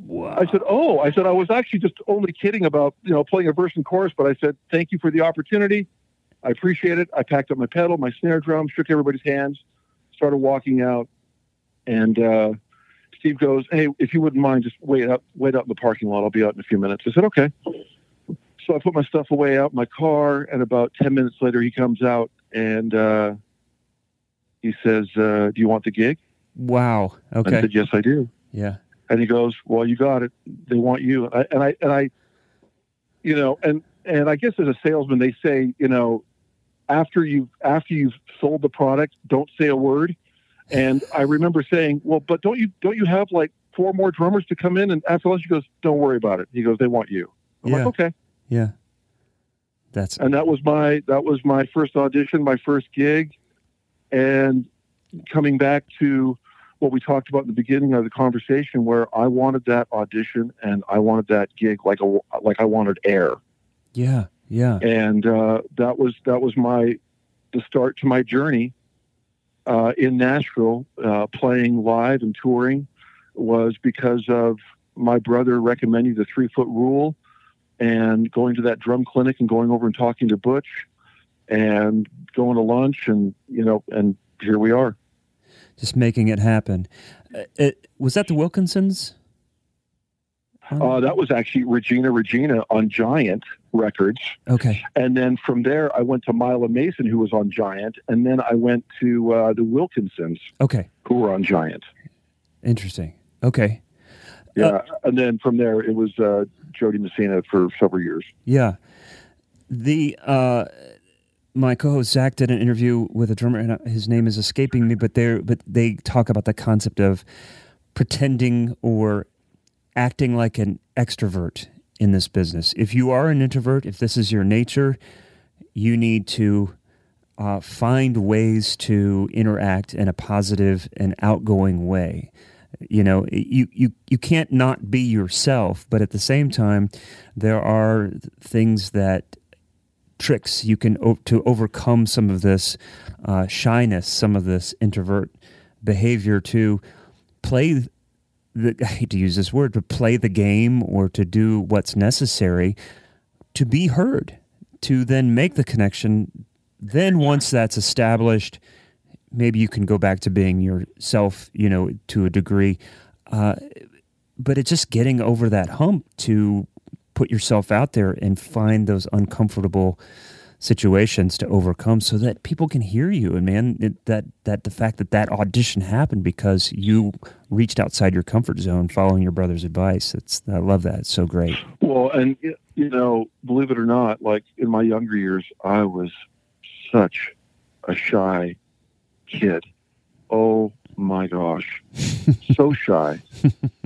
Wow. I said, "Oh, I said I was actually just only kidding about you know playing a verse and chorus, but I said thank you for the opportunity. I appreciate it. I packed up my pedal, my snare drum, shook everybody's hands, started walking out, and uh, Steve goes, "Hey, if you wouldn't mind, just wait up, wait out in the parking lot. I'll be out in a few minutes." I said, "Okay." So I put my stuff away out in my car, and about ten minutes later, he comes out and uh, he says, uh, "Do you want the gig?" wow. Okay. I said, "Yes, I do." Yeah. And he goes, "Well, you got it. They want you." And I and I, and I you know, and and I guess as a salesman, they say, you know, after you after you've sold the product, don't say a word. And I remember saying, "Well, but don't you don't you have like four more drummers to come in?" And after lunch, he goes, "Don't worry about it." He goes, "They want you." I'm Yeah. like, "Okay." Yeah. That's And that was my that was my first audition, my first gig, and coming back to what we talked about in the beginning of the conversation, where I wanted that audition and I wanted that gig like a like I wanted air, yeah. Yeah. and uh, that was that was my the start to my journey uh, in Nashville, uh, playing live and touring, was because of my brother recommending the three foot rule, and going to that drum clinic and going over and talking to Butch, and going to lunch, and you know, and here we are. Just making it happen. Uh, it, was that the Wilkinsons? Uh, that was actually Regina Regina on Giant Records. okay. And then from there, I went to Mila Mason, who was on Giant. And then I went to uh, the Wilkinsons, Okay. who were on Giant. Interesting. Okay. Yeah. and then from there, it was uh, Jo Dee Messina for several years. Yeah. The uh my co-host Zach did an interview with a drummer, and uh, his name is escaping me. But they but they talk about the concept of pretending or acting like an extrovert in this business. If you are an introvert, if this is your nature, you need to uh, find ways to interact in a positive and outgoing way. You know, you, you, you can't not be yourself, but at the same time, there are things that tricks you can o- to overcome some of this uh, shyness, some of this introvert behavior to play *laughs* I hate to use this word, but play the game or to do what's necessary to be heard, to then make the connection. Then once that's established, maybe you can go back to being yourself, you know, to a degree. Uh, but it's just getting over that hump to put yourself out there and find those uncomfortable situations to overcome so that people can hear you. And man it, that that the fact that that audition happened because you reached outside your comfort zone following your brother's advice it's i love that. It's so great. Well and you know believe it or not like in my younger years i was such a shy kid. Oh my gosh, *laughs* so shy.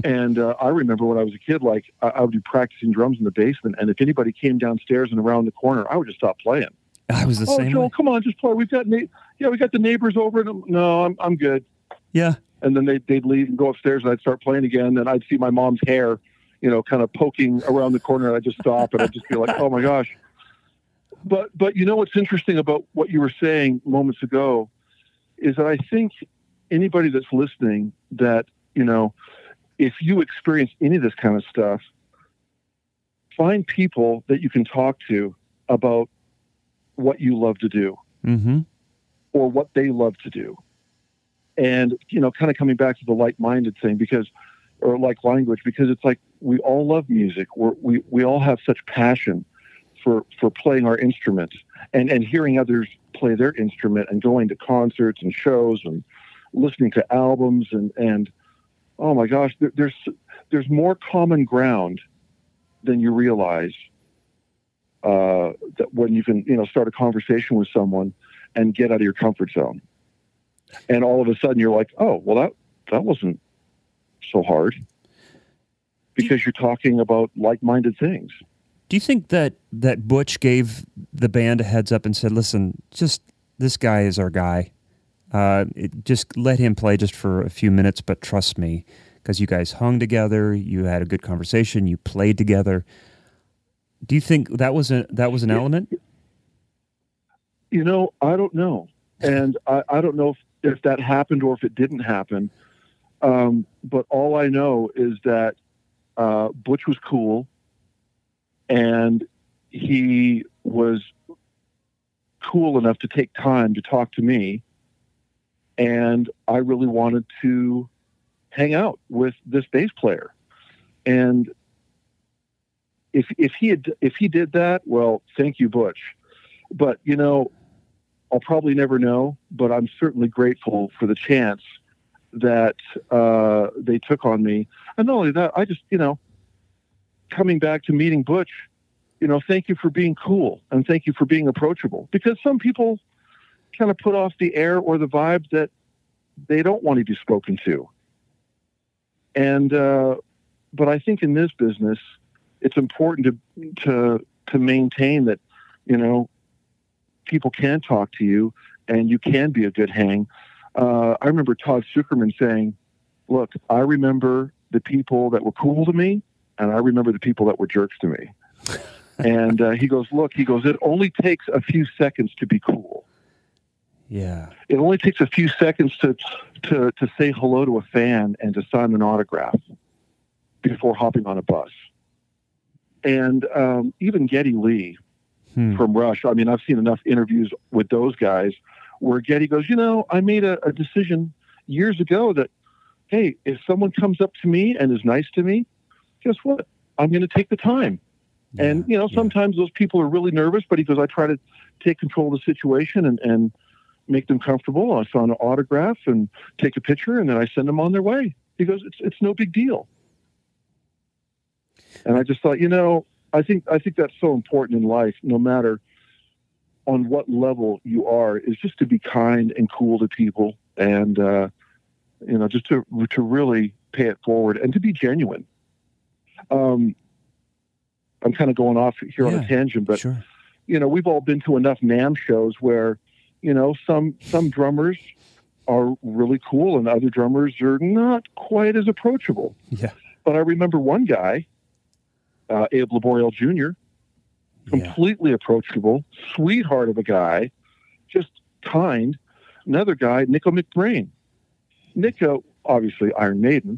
and uh, I remember when I was a kid, like I, I, would be practicing drums in the basement, and if anybody came downstairs and around the corner, I would just stop playing. I was the oh, same. Joel, way. come on, just play. We've got na- yeah, we got the neighbors over. And no, I'm I'm good. Yeah. And then they they'd leave and go upstairs, and I'd start playing again. And I'd see my mom's hair, you know, kind of poking around the corner, and I'd just stop, and I'd just be like, oh my gosh. But but you know what's interesting about what you were saying moments ago is that I think anybody that's listening that, you know, if you experience any of this kind of stuff, find people that you can talk to about what you love to do mm-hmm. or what they love to do. And, you know, kind of coming back to the like minded thing because, or like language, because it's like we all love music. We're, we, we all have such passion for, for playing our instruments and, and hearing others play their instrument and going to concerts and shows and listening to albums and and oh my gosh, there, there's there's more common ground than you realize. Uh, that when you can you know start a conversation with someone and get out of your comfort zone, and all of a sudden you're like, oh well that that wasn't so hard because you're talking about like-minded things. Do you think that that Butch gave the band a heads up and said, "Listen, just this guy is our guy. Uh, it, just let him play just for a few minutes, but trust me, because you guys hung together, you had a good conversation, you played together. Do you think that was a that was an element? You know, I don't know, and *laughs* I, I don't know if, if that happened or if it didn't happen. Um, but all I know is that uh, Butch was cool, and he was cool enough to take time to talk to me and I really wanted to hang out with this bass player. And if if he had if he did that, well, thank you, Butch. But you know, I'll probably never know. But I'm certainly grateful for the chance that uh, they took on me. And not only that, I just you know, coming back to meeting Butch, you know, thank you for being cool and thank you for being approachable. Because some people kind of put off the air or the vibe that they don't want to be spoken to. And uh, but I think in this business, it's important to to to maintain that you know people can talk to you and you can be a good hang. Uh, I remember Todd Sucherman saying, "Look, I remember the people that were cool to me, and I remember the people that were jerks to me." *laughs* and uh, he goes, "Look," he goes, "It only takes a few seconds to be cool." Yeah. It only takes a few seconds to to to say hello to a fan and to sign an autograph before hopping on a bus. And um, even Geddy Lee hmm. from Rush. I mean, I've seen enough interviews with those guys where Geddy goes, you know, I made a, a decision years ago that, hey, if someone comes up to me and is nice to me, guess what? I'm going to take the time. Yeah, and you know, yeah. sometimes those people are really nervous, but he goes, I try to take control of the situation and and make them comfortable. I sign an autograph and take a picture, and then I send them on their way. He goes, "It's it's no big deal." And I just thought, you know, I think I think that's so important in life, no matter on what level you are, is just to be kind and cool to people, and uh, you know, just to to really pay it forward and to be genuine. Um, I'm kind of going off here yeah, on a tangent, but sure. you know, we've all been to enough NAMM shows where you know, some some drummers are really cool and other drummers are not quite as approachable. Yeah. But I remember one guy, uh, Abe Laboriel Jr., completely yeah. approachable, sweetheart of a guy, just kind. Another guy, Nicko McBrain. Nicko, obviously Iron Maiden.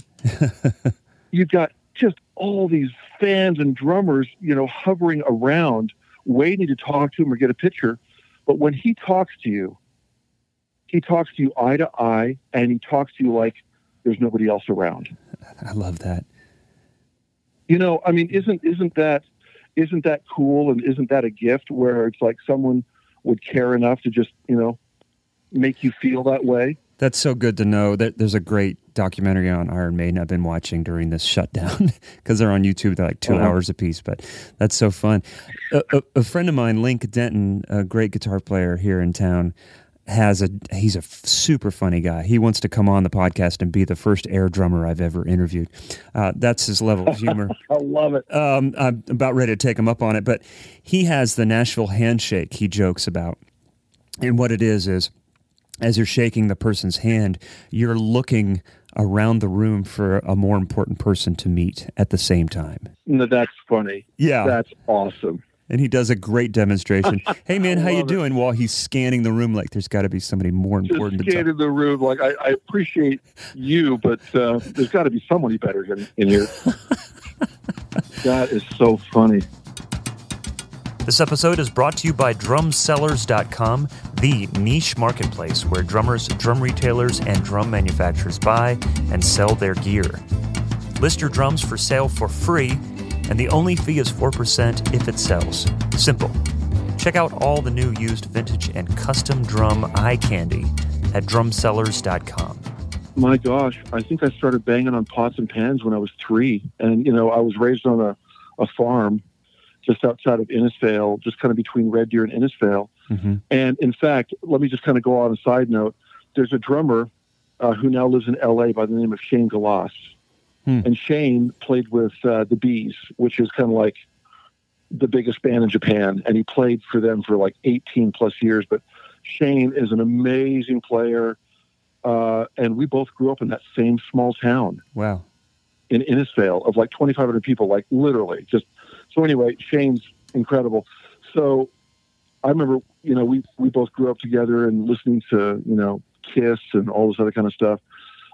*laughs* You've got just all these fans and drummers, you know, hovering around waiting to talk to him or get a picture. But when he talks to you, he talks to you eye to eye and he talks to you like there's nobody else around. I love that. You know, I mean, isn't isn't that isn't that cool and isn't that a gift where it's like someone would care enough to just, you know, make you feel that way? That's so good to know. That there's a great documentary on Iron Maiden I've been watching during this shutdown *laughs* because they're on YouTube. They're like 2 Uh-huh. hours a piece, but that's so fun. A, a, a friend of mine, Link Denton, a great guitar player here in town, has a he's a super funny guy. He wants to come on the podcast and be the first air drummer I've ever interviewed. Uh, that's his level of humor. *laughs* I love it. um, I'm about ready to take him up on it, but he has the Nashville handshake he jokes about. And what it is is as you're shaking the person's hand, you're looking around the room for a more important person to meet at the same time. No, that's funny. Yeah. That's awesome. and he does a great demonstration. *laughs* hey man, how you it. doing? While he's scanning the room like there's got to be somebody more Just important scanning the room. Like I, I appreciate you, but uh, there's got to be somebody better in, in here. *laughs* that is so funny. This episode is brought to you by drumsellers.com, the niche marketplace where drummers, drum retailers, and drum manufacturers buy and sell their gear. List your drums for sale for free, and the only fee is 4% if it sells. Simple. Check out all the new used vintage and custom drum eye candy at drumsellers.com. My gosh, I think I started banging on pots and pans when I was three, and you know I was raised on a, a farm just outside of Innisfail, just kind of between Red Deer and Innisfail. Mm-hmm. And in fact, let me just kind of go on a side note. There's a drummer uh, who now lives in LA by the name of Shane Gaalaas. Hmm. And Shane played with uh, the B'z, which is kind of like the biggest band in Japan. And he played for them for like 18 plus years. But Shane is an amazing player. Uh, and we both grew up in that same small town Wow. in Innisfail of like 2,500 people, like literally just. So anyway, Shane's incredible. So I remember, you know, we, we both grew up together and listening to, you know, Kiss and all this other kind of stuff.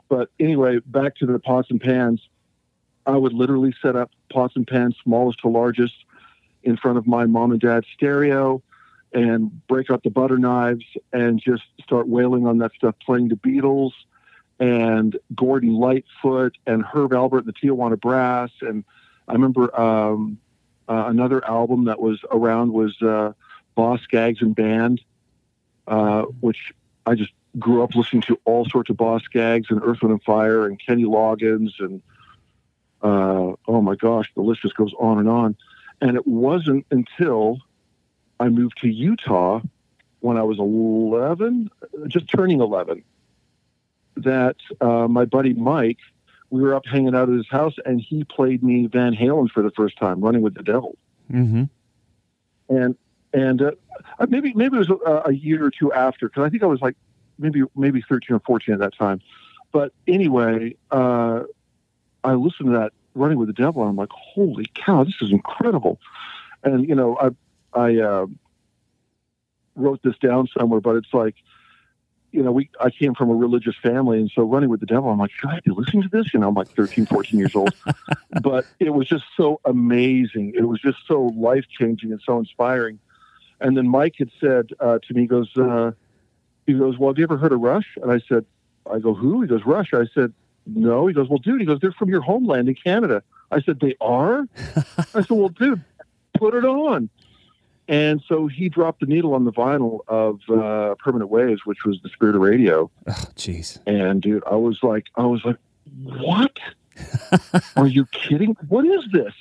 But anyway, back to the pots and pans, I would literally set up pots and pans, smallest to largest, in front of my mom and dad's stereo and break out the butter knives and just start wailing on that stuff, playing the Beatles and Gordon Lightfoot and Herb Alpert and the Tijuana Brass. And I remember um, uh, another album that was around was uh, Boz Scaggs and Band, uh, which I just grew up listening to all sorts of Boz Scaggs and Earth, Wind and Fire and Kenny Loggins and uh, oh my gosh, the list just goes on and on. And it wasn't until I moved to Utah when I was 11, just turning 11, that uh, my buddy Mike, we were up hanging out at his house and he played me Van Halen for the first time, Running with the Devil. Mm-hmm. And and uh, maybe maybe it was a, a year or two after because I think I was like maybe maybe 13 or 14 at that time. But anyway, uh, I listened to that Running with the Devil and I'm like, holy cow, this is incredible. And you know, I I uh, wrote this down somewhere, but it's like, you know, we I came from a religious family, and so Running with the Devil, I'm like, should I be listening to this? You know, I'm like 13, 14 years old, *laughs* but it was just so amazing. It was just so life changing and so inspiring. And then Mike had said uh, to me, he goes, uh, he goes, well, have you ever heard of Rush? And I said, I go, who? He goes, Rush. I said, no. He goes, well, dude. He goes, they're from your homeland in Canada. I said, they are. I said, well, dude, put it on. And so he dropped the needle on the vinyl of uh, Permanent Waves, which was the Spirit of Radio. Oh, jeez. And dude, I was like, I was like, what? *laughs* Are you kidding? What is this?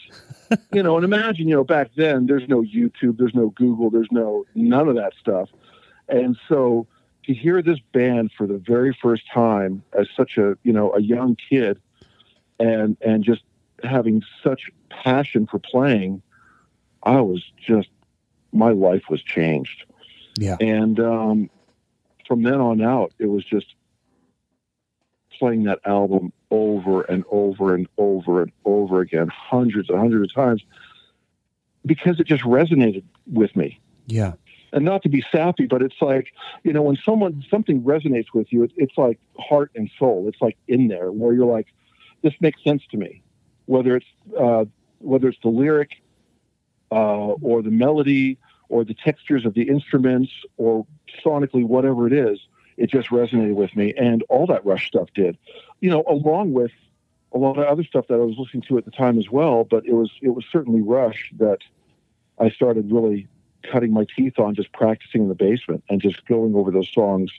You know, and imagine, you know, back then there's no YouTube, there's no Google, there's no none of that stuff. And so to hear this band for the very first time as such a, you know, a young kid and and just having such passion for playing, I was just my life was changed. Yeah. And um, from then on out, it was just playing that album over and over and over and over again, hundreds and hundreds of times, because it just resonated with me. Yeah. And not to be sappy, but it's like, you know, when someone, something resonates with you, it, it's like heart and soul. It's like in there where you're like, this makes sense to me. Whether it's, uh, whether it's the lyric, uh, or the melody or the textures of the instruments or sonically whatever it is, it just resonated with me. And all that Rush stuff did, you know, along with a lot of other stuff that I was listening to at the time as well. But it was it was certainly Rush that I started really cutting my teeth on, just practicing in the basement and just going over those songs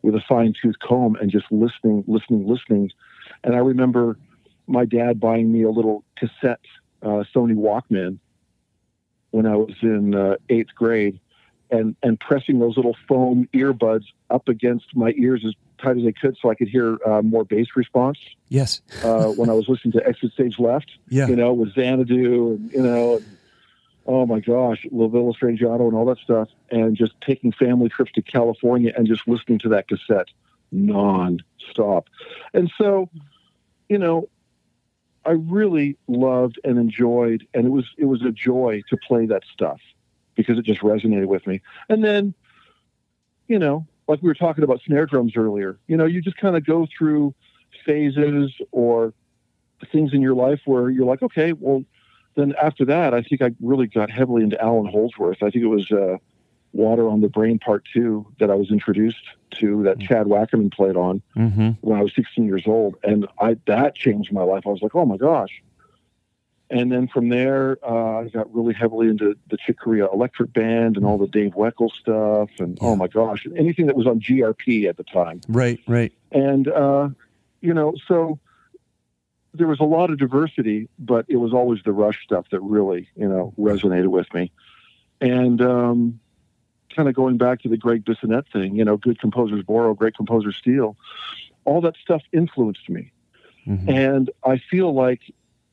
with a fine tooth comb and just listening, listening, listening. And I remember my dad buying me a little cassette uh, Sony Walkman when I was in uh, eighth grade, and and pressing those little foam earbuds up against my ears as tight as I could so I could hear uh, more bass response. Yes. *laughs* uh, when I was listening to Exit Stage Left, Yeah. you know, with Xanadu and you know, and, oh my gosh, La Villa Strangiato and all that stuff, and just taking family trips to California and just listening to that cassette non-stop. And so, you know, I really loved and enjoyed, and it was it was a joy to play that stuff because it just resonated with me. And then, you know, like we were talking about snare drums earlier, you know, you just kind of go through phases or things in your life where you're like, okay, well, then after that, I think I really got heavily into Allan Holdsworth. I think it was uh, Water on the Brain Part Two that I was introduced to that Chad Wackerman played on Mm-hmm. when I was 16 years old, and I that changed my life. I was like, oh my gosh. And then from there, uh, I got really heavily into the Chick Corea Electric Band and all the Dave Weckl stuff, and Yeah. oh my gosh, anything that was on GRP at the time. Right. Right. And uh, you know, so there was a lot of diversity, but it was always the Rush stuff that really, you know, resonated with me. And um, kind of going back to the Gregg Bissonette thing, you know, good composers borrow, great composers steal. All that stuff influenced me. Mhm. And I feel like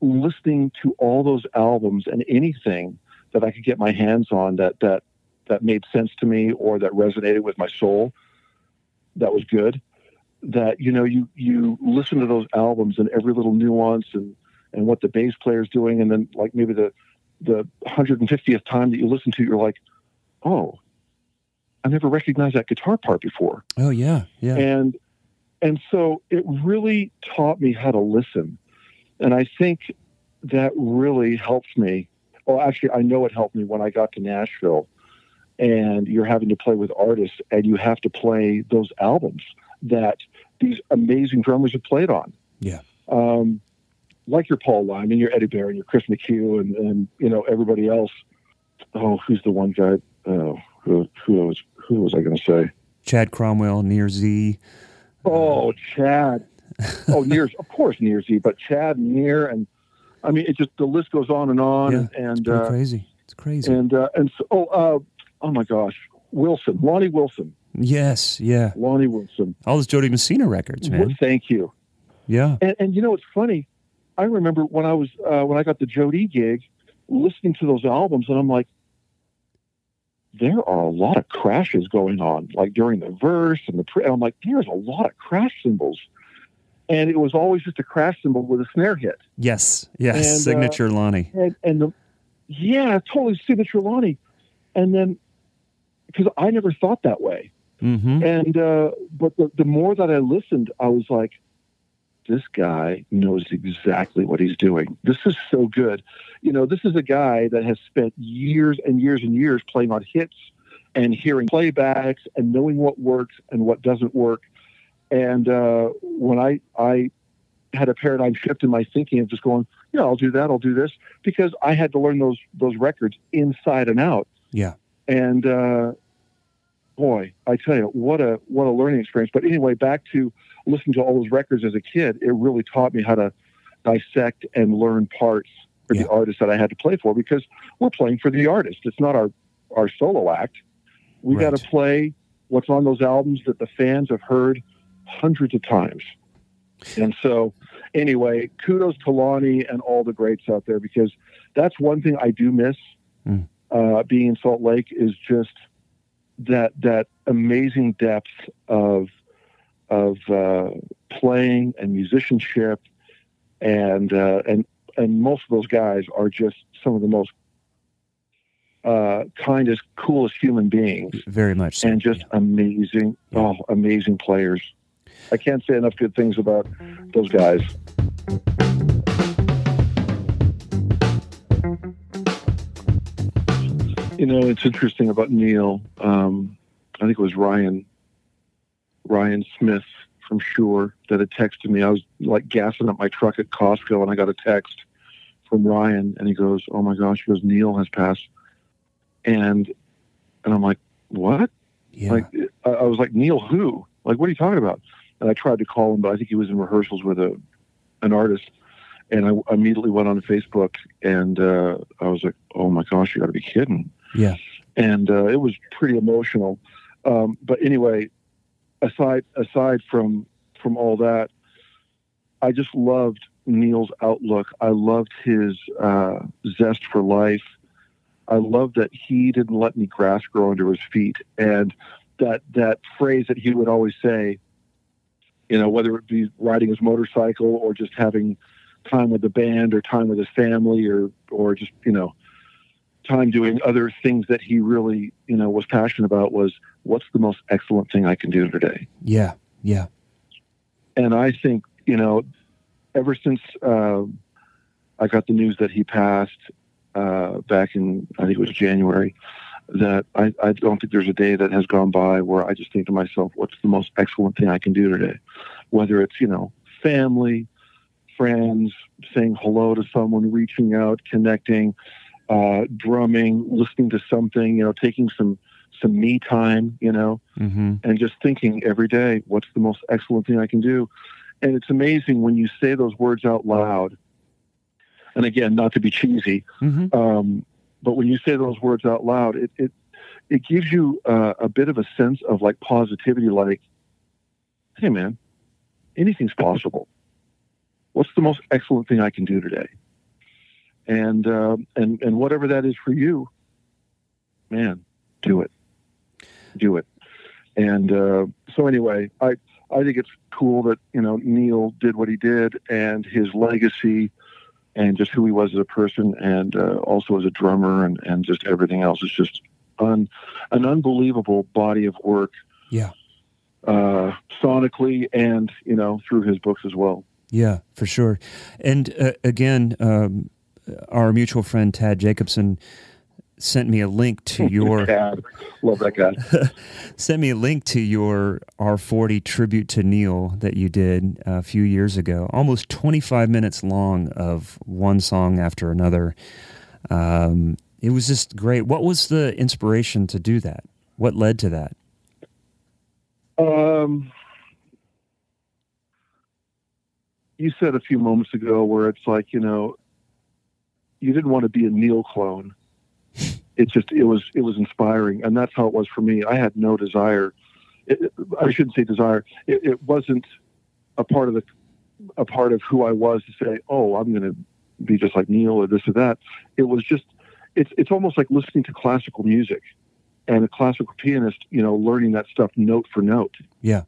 listening to all those albums and anything that I could get my hands on that that that made sense to me or that resonated with my soul, that was good. That you know you you listen to those albums and every little nuance and and what the bass player's doing, and then like maybe the the 150th time that you listen to, it, you're like, oh, I never recognized that guitar part before Oh yeah. Yeah. and and so it really taught me how to listen and i think that really helped me well actually i know it helped me when i got to nashville and you're having to play with artists and you have to play those albums that these amazing drummers have played on Yeah. um, like your paul lyman your eddie Bayers, and your chris mchugh and, and you know everybody else oh who's the one guy oh who, who was who was i going to say Chad Cromwell, Nir Z. Oh, Chad. Oh, Nir, of course, Nir Z, but Chad, Nir, and I mean, it just the list goes on and on, Yeah, and Pretty uh, crazy. It's crazy. and uh, and so, oh, uh, oh my gosh, Wilson, Lonnie Wilson, yes. Yeah. Lonnie Wilson. All those Jo Dee Messina records, man. Well, thank you. Yeah. And, and you know, it's funny. I remember when I was uh, when I got the Jo Dee gig, listening to those albums, and I'm like, there are a lot of crashes going on, like during the verse and the. Pre- and I'm like, there's a lot of crash cymbals, and it was always just a crash cymbal with a snare hit. Yes. Yes. And, uh, Signature Lonnie. and and the, yeah, totally signature Lonnie. And then because I never thought that way, Mm-hmm. and uh, but the, the more that I listened, I was like, this guy knows exactly what he's doing. This is so good. You know, this is a guy that has spent years and years and years playing on hits and hearing playbacks and knowing what works and what doesn't work. And uh, when I I had a paradigm shift in my thinking of just going, yeah, I'll do that, I'll do this, because I had to learn those those records inside and out. Yeah. And uh, boy, I tell you, what a what a learning experience. But anyway, back to listening to all those records as a kid, it really taught me how to dissect and learn parts for Yeah. the artist that I had to play for because we're playing for the artist. It's not our our solo act. We Right. got to play what's on those albums that the fans have heard hundreds of times. And so, anyway, kudos to Lonnie and all the greats out there because that's one thing I do miss. Mm. Uh, being in Salt Lake is just that that amazing depth of of uh, playing and musicianship, and uh, and and most of those guys are just some of the most uh, kindest, coolest human beings Very much so. and just amazing, Yeah. oh, amazing players. I can't say enough good things about those guys. You know, it's interesting about Neil. Um, I think it was Ryan, Ryan Smith from Shure that had texted me. I was like gassing up my truck at Costco, and I got a text from Ryan, and he goes, "Oh my gosh," he goes, "Neil has passed," and and I'm like, "What?" Yeah. Like I, I was like, "Neil who?" Like, what are you talking about? And I tried to call him, but I think he was in rehearsals with a an artist. And I immediately went on Facebook, and uh, I was like, "Oh my gosh, you got to be kidding!" yeah. and uh, it was pretty emotional. Um, but anyway, aside aside from from all that, I just loved Neil's outlook. I loved his uh, zest for life. I loved that he didn't let any grass grow under his feet, and that that phrase that he would always say, you know, whether it be riding his motorcycle or just having time with the band or time with his family or or just you know time doing other things that he really you know was passionate about was what's the most excellent thing I can do today Yeah. Yeah. and I think you know ever since uh, I got the news that he passed uh, back in I think it was January that I, I don't think there's a day that has gone by where I just think to myself what's the most excellent thing I can do today whether it's you know family friends saying hello to someone reaching out connecting uh, drumming listening to something you know taking some some me time you know Mm-hmm. and just thinking every day, what's the most excellent thing I can do? And it's amazing when you say those words out loud. And again, not to be cheesy, Mm-hmm. um, but when you say those words out loud, it it, it gives you uh, a bit of a sense of like positivity, like, hey man, anything's possible. What's the most excellent thing I can do today? And uh, and and whatever that is for you, man, do it, do it. And uh, so anyway, I I think it's cool that you know Neil did what he did, and his legacy, and just who he was as a person, and uh, also as a drummer, and and just everything else is just un, an unbelievable body of work. Yeah. Uh, sonically, and you know through his books as well. Yeah, for sure. And uh, again, um, our mutual friend Tad Jacobson sent me a link to *laughs* your Tad, love that guy. *laughs* sent me a link to your R40 tribute to Neil that you did a few years ago. Almost 25 minutes long of one song after another. Um, it was just great. What was the inspiration to do that? What led to that? Um, you said a few moments ago where it's like you know, you didn't want to be a Neil clone. It just it was it was inspiring, and that's how it was for me. I had no desire. It, I shouldn't say desire. It, it wasn't a part of the a part of who I was to say, oh, I'm going to be just like Neil or this or that. It was just it's it's almost like listening to classical music and a classical pianist, you know, learning that stuff note for note. Yeah.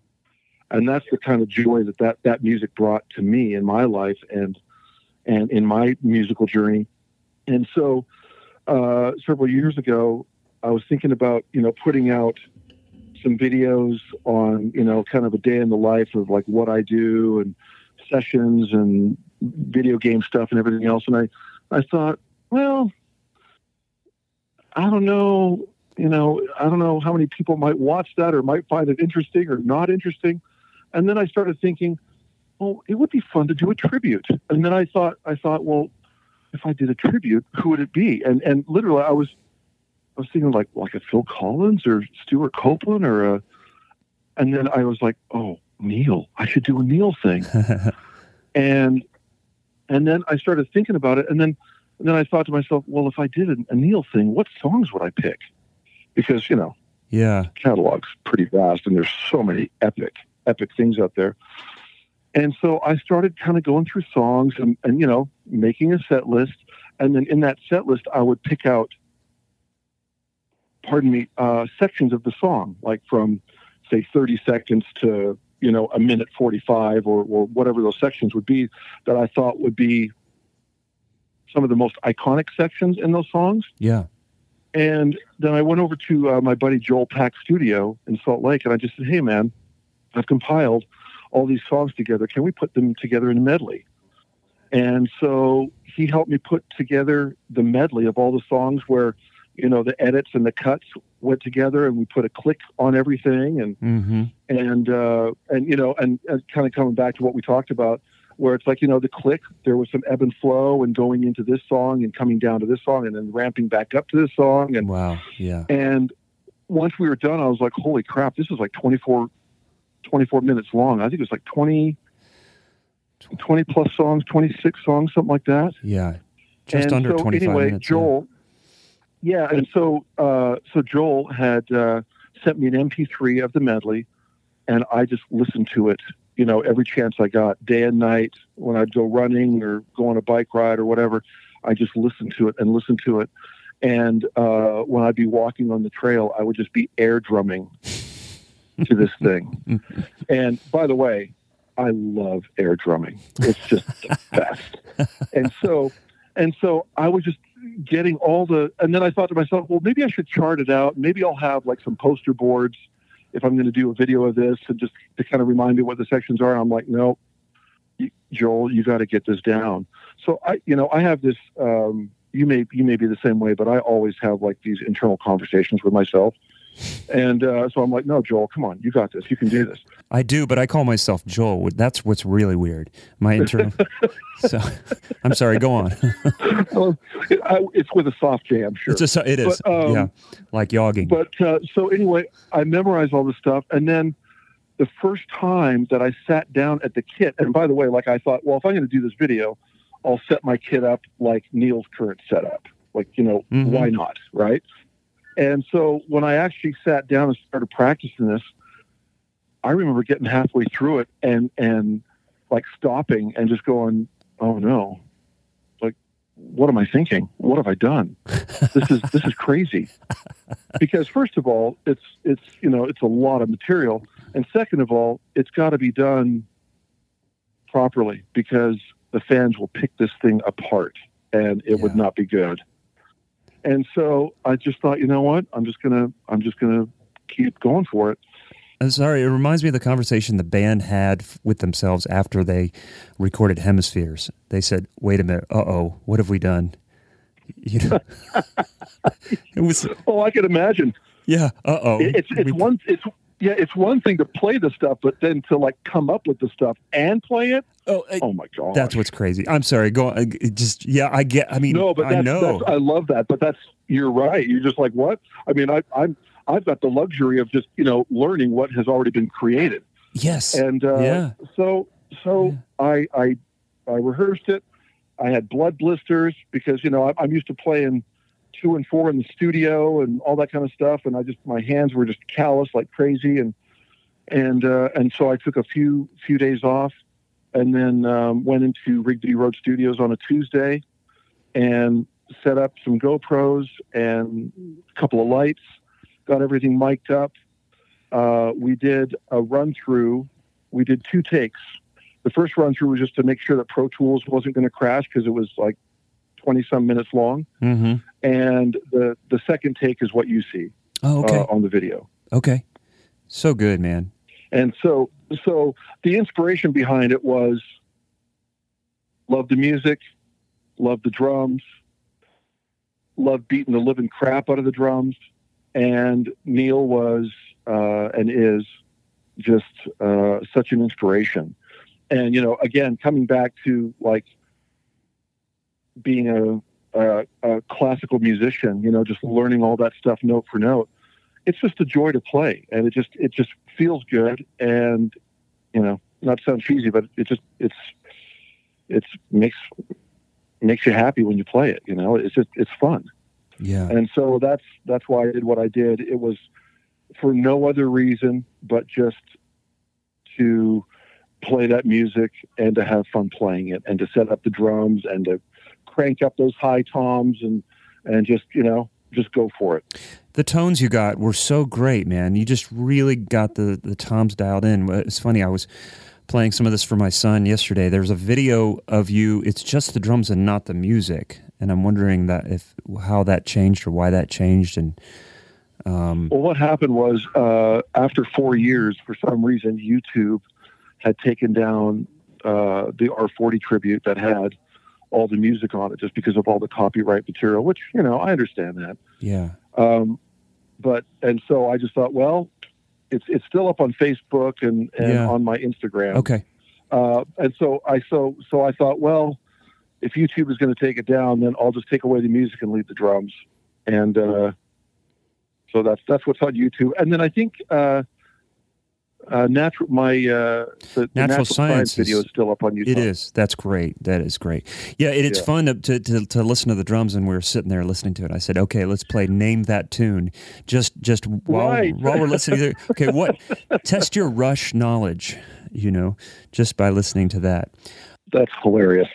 And that's the kind of joy that that, that music brought to me in my life and and in my musical journey. And so uh, several years ago, I was thinking about, you know, putting out some videos on, you know, kind of a day in the life of like what I do and sessions and video game stuff and everything else. And I, I thought, well, I don't know, you know, I don't know how many people might watch that or might find it interesting or not interesting. And then I started thinking, well, it would be fun to do a tribute. And then I thought, I thought, well, if I did a tribute, who would it be? And and literally, I was, I was thinking like like a Phil Collins or Stewart Copeland or a, and then I was like, oh, Neil, I should do a Neil thing. *laughs* and and then I started thinking about it, and then and then I thought to myself, well, if I did a, a Neil thing, what songs would I pick? Because you know, yeah. catalog's pretty vast, and there's so many epic epic things out there. And so I started kind of going through songs and, and you know making a set list, and then in that set list I would pick out, pardon me, uh, sections of the song, like from say 30 seconds to you know a minute 45 or, or whatever those sections would be that I thought would be some of the most iconic sections in those songs. Yeah. And then I went over to uh, my buddy Joel Pack Studio in Salt Lake, and I just said, "Hey, man, I've compiled all these songs together. Can we put them together in a medley?" And so he helped me put together the medley of all the songs where, you know the edits and the cuts went together and we put a click on everything and Mm-hmm. and uh, and you know and, and kind of coming back to what we talked about where it's like you know the click there was some ebb and flow and going into this song and coming down to this song and then ramping back up to this song and Wow. Yeah. and once we were done i was like holy crap this is like 24 24 minutes long i think it was like 20 20 plus songs 26 songs something like that Yeah. Just and under so 25 anyway, minutes. yeah. Joel. Yeah, and so uh, so Joel had uh, sent me an MP3 of the medley, and I just listened to it. You know, every chance I got, day and night, when I'd go running or go on a bike ride or whatever, I just listened to it and listened to it. And uh, when I'd be walking on the trail, I would just be air drumming to this thing. And by the way, I love air drumming. It's just the *laughs* best. And so, and so I was just getting all the, and then I thought to myself, well, maybe I should chart it out. Maybe I'll have like some poster boards if I'm going to do a video of this and just to kind of remind me what the sections are. And I'm like, no, Joel, you got to get this down. So I, you know, I have this, um, you may, you may be the same way, but I always have like these internal conversations with myself. And uh, so I'm like, no, Joel, come on, you got this. You can do this. I do, but I call myself Joel. That's what's really weird. My internal. *laughs* so, I'm sorry. Go on. *laughs* Um, it- I, it's with a soft jam, sure. It's just it is. But, um, yeah, like yogging. But uh, so anyway, I memorized all this stuff, and then the first time that I sat down at the kit, and by the way, like I thought, well, if I'm going to do this video, I'll set my kit up like Neil's current setup. Like you know, Mhm. why not, right? And so when I actually sat down and started practicing this, I remember getting halfway through it and and like stopping and just going, "Oh no, like what am I thinking? What have I done? This is this is crazy." Because first of all, it's it's you know it's a lot of material, and second of all, it's got to be done properly because the fans will pick this thing apart, and it would not be good. And so I just thought, you know what? I'm just gonna I'm just gonna keep going for it. I'm sorry, it reminds me of the conversation the band had with themselves after they recorded Hemispheres. They said, "Wait a minute, uh oh, what have we done?" You know, *laughs* *laughs* it was Oh, I can imagine. yeah, uh oh. It- it's it's one it's yeah it's one thing to play the stuff, but then to like come up with the stuff and play it. Oh, I- Oh my god, that's what's crazy. I'm sorry. Go on. Just yeah, I get. I mean, no, but I that's, know. I love that. But that's you're right. You're just like what? I mean, I, I'm I've got the luxury of just you know learning what has already been created, yes. and uh, Yeah. so so I I I rehearsed it. I had blood blisters because you know I, I'm used to playing two and four in the studio and all that kind of stuff, and I just my hands were just callous like crazy, and and uh, and so I took a few few days off, and then um, went into Rigby Road Studios on a Tuesday, and set up some GoPros and a couple of lights, got everything mic'd up. Uh, we did a run through. We did two takes. The first run through was just to make sure that Pro Tools wasn't going to crash because it was like 20 some minutes long. mm-hmm. And the, the second take is what you see Oh, okay. uh, on the video. okay. So good, man. And so, so the inspiration behind it was love the music, love the drums, love beating the living crap out of the drums. And Neil was uh, and is just uh, such an inspiration. And you know, again, coming back to like being a, a, a classical musician, you know, just learning all that stuff note for note. It's just a joy to play, and it just it just feels good, and you know, not to sound cheesy, but it just it's it's makes makes you happy when you play it. You know, it's just it's fun. Yeah. And so that's that's why I did what I did. It was for no other reason but just to play that music and to have fun playing it and to set up the drums and to crank up those high toms and and just, you know, just go for it. The tones you got were so great, man. You just really got the the toms dialed in. It's funny. I was playing some of this for my son yesterday. There's a video of you. It's just the drums and not the music, and I'm wondering that if how that changed or why that changed. And um, Well, what happened was uh, after four years, for some reason, YouTube had taken down uh, the R40 tribute that had all the music on it just because of all the copyright material, which you know I understand that. Yeah. Um, but and so I just thought, well, it's it's still up on Facebook and, and Yeah. on my Instagram. Okay. Uh, and so I so so I thought, well, if YouTube is going to take it down, then I'll just take away the music and leave the drums. And uh, so that's that's what's on YouTube. And then I think uh, uh, natural my uh, the, the Natural natural Science science video is- still up on YouTube. It is. That's great. That is great. Yeah, it, it's Yeah. fun to, to, to, to listen to the drums, and we were sitting there listening to it. I said, "Okay, let's play Name That Tune." Just just while Right. while we're listening to it. *laughs* Okay, what? Test your Rush knowledge. You know, just by listening to that. That's hilarious.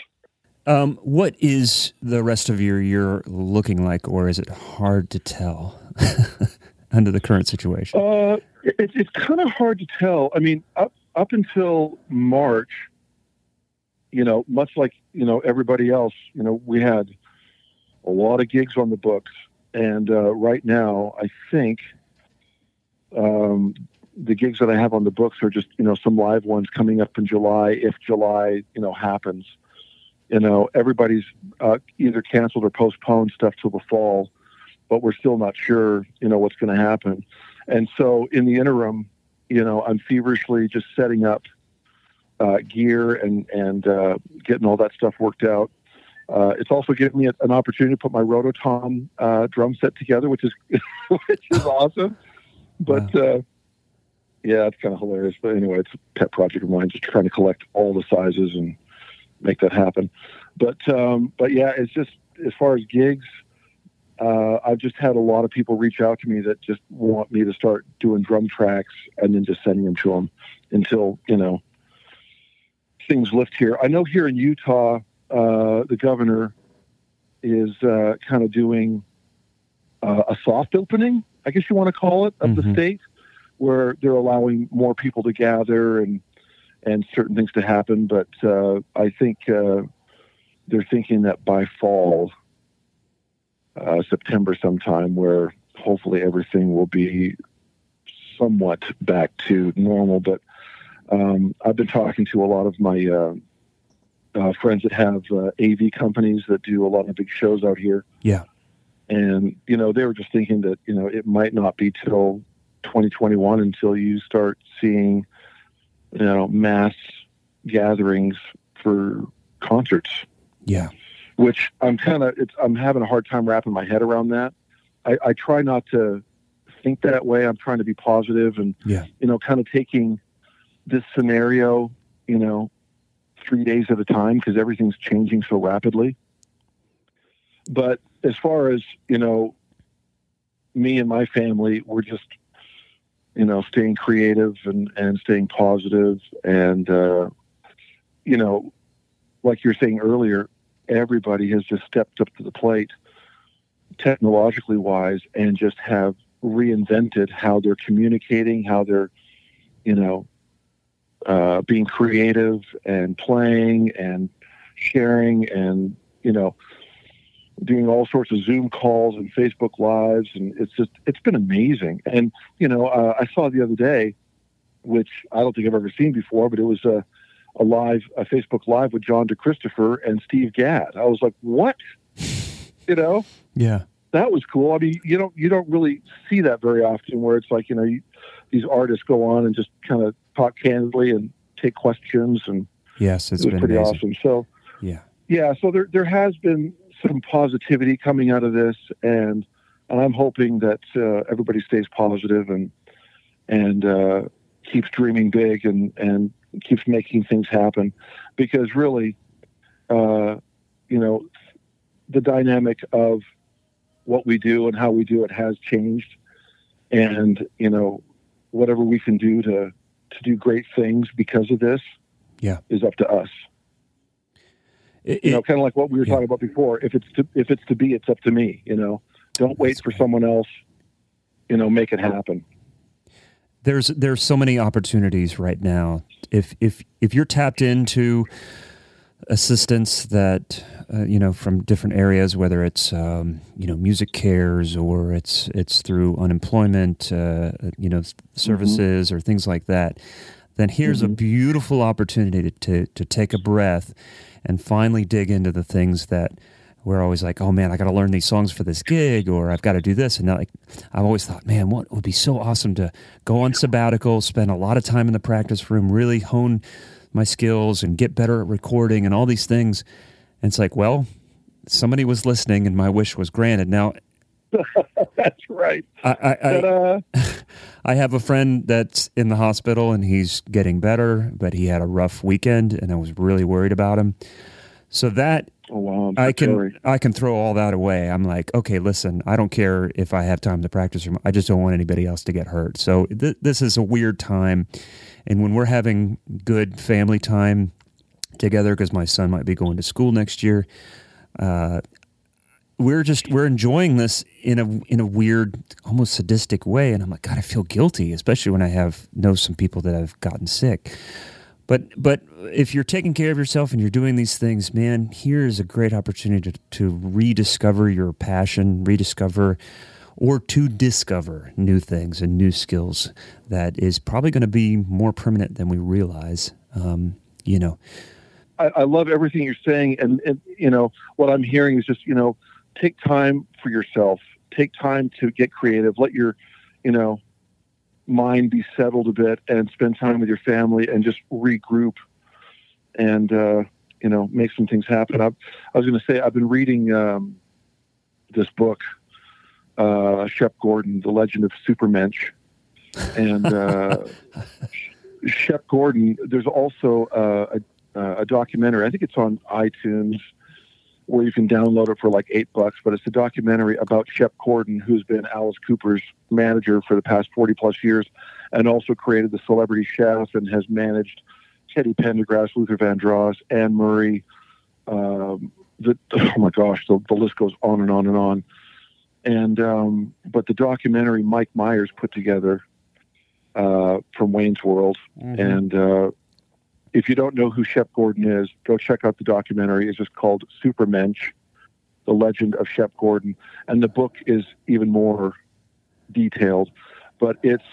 Um, what is the rest of your year looking like, or is it hard to tell *laughs* under the current situation? Uh, it, it's kind of hard to tell. I mean, up up until March, you know, much like you know everybody else, you know, we had a lot of gigs on the books, and uh, right now, I think um, the gigs that I have on the books are just you know some live ones coming up in July, if July you know happens. You know, everybody's uh, either canceled or postponed stuff till the fall, but we're still not sure, you know, what's going to happen. And so in the interim, you know, I'm feverishly just setting up uh, gear and and uh, getting all that stuff worked out. Uh, it's also given me a, an opportunity to put my Rototom uh, drum set together, which is *laughs* which is awesome. But uh, yeah, it's kind of hilarious. But anyway, it's a pet project of mine, just trying to collect all the sizes and make that happen. But um, but yeah, it's just as far as gigs, uh, I've just had a lot of people reach out to me that just want me to start doing drum tracks and then just sending them to them until you know things lift here. I know here in Utah, uh, the governor is uh, kind of doing uh, a soft opening, I guess you want to call it, of Mhm. the state, where they're allowing more people to gather and and certain things to happen. But uh, I think uh, they're thinking that by fall, uh, September sometime, where hopefully everything will be somewhat back to normal. But um, I've been talking to a lot of my uh, uh, friends that have uh, AV companies that do a lot of big shows out here. Yeah. And, you know, they were just thinking that, you know, it might not be till 2021 until you start seeing, you know, mass gatherings for concerts Yeah. Which I'm kind of it's I'm having a hard time wrapping my head around that. I, I try not to think that way. I'm trying to be positive and Yeah. you know, kind of taking this scenario, you know, three days at a time because everything's changing so rapidly. But as far as you know, me and my family, we're just you know staying creative and and staying positive and uh, you know, like you were saying earlier, everybody has just stepped up to the plate technologically wise and just have reinvented how they're communicating, how they're, you know, uh, being creative and playing and sharing and, you know, doing all sorts of Zoom calls and Facebook lives. And it's just, it's been amazing. And, you know, uh, I saw the other day, which I don't think I've ever seen before, but it was a, a live, a Facebook live with John DeChristopher and Steve Gadd. I was like, what? You know, Yeah. that was cool. I mean, you don't you don't really see that very often, where it's like you know you, these artists go on and just kind of talk candidly and take questions, and Yes, it's it was been pretty amazing. awesome. So Yeah. yeah, so there there has been some positivity coming out of this, and and I'm hoping that uh, everybody stays positive and and uh, keeps dreaming big and and keeps making things happen, because really, uh, you know, the dynamic of what we do and how we do it has changed, and you know, whatever we can do to to do great things because of this, Yeah. is up to us It- you know, kind of like what we were yeah. talking about before. If it's to, if it's to be, it's up to me. You know, don't wait That's for right. someone else. You know, make it happen. There's there's so many opportunities right now. If if if you're tapped into assistance that uh, you know from different areas, whether it's um, you know MusiCares or it's it's through unemployment, uh, you know s- services or things like that, then here's a beautiful opportunity to, to to take a breath and finally dig into the things that we're always like, oh man, I got to learn these songs for this gig, or I've got to do this. And like, I've always thought, man, what would be so awesome to go on sabbatical, spend a lot of time in the practice room, really hone my skills and get better at recording and all these things. And it's like, well, somebody was listening and my wish was granted. Now, *laughs* that's right. I, I, I, *laughs* I, have a friend that's in the hospital and he's getting better, but he had a rough weekend and I was really worried about him. So that Oh, wow. I can I can throw all that away. I'm like, okay, listen, I don't care if I have time to practice. I just don't want anybody else to get hurt. So th- this is a weird time, and when we're having good family time together, because my son might be going to school next year, uh, we're just we're enjoying this in a in a weird, almost sadistic way. And I'm like, God, I feel guilty, especially when I have know some people that have gotten sick. But but if you're taking care of yourself and you're doing these things, man, here is a great opportunity to, to rediscover your passion, rediscover or to discover new things and new skills that is probably going to be more permanent than we realize. Um, you know, I, I, love everything you're saying, and, and you know what I'm hearing is just you know take time for yourself, take time to get creative, let your you know mind be settled a bit and spend time with your family and just regroup and uh, you know make some things happen. I, I was going to say I've been reading um, this book, uh, Shep Gordon, The Legend of Supermensch, and uh, Shep Gordon. There's also uh, a, a documentary. I think it's on iTunes where you can download it for like eight bucks. But it's a documentary about Shep Gordon, who's been Alice Cooper's manager for the past 40 plus years and also created the Celebrity Chef and has managed Teddy Pendergrass, Luther Vandross, Anne Murray. Um, the, *laughs* oh my gosh, the, the, list goes on and on and on. And um, but the documentary Mike Myers put together uh, from Wayne's World, mm-hmm. and uh, if you don't know who Shep Gordon is, go check out the documentary. It's just called Supermensch, The Legend of Shep Gordon. And the book is even more detailed. But it's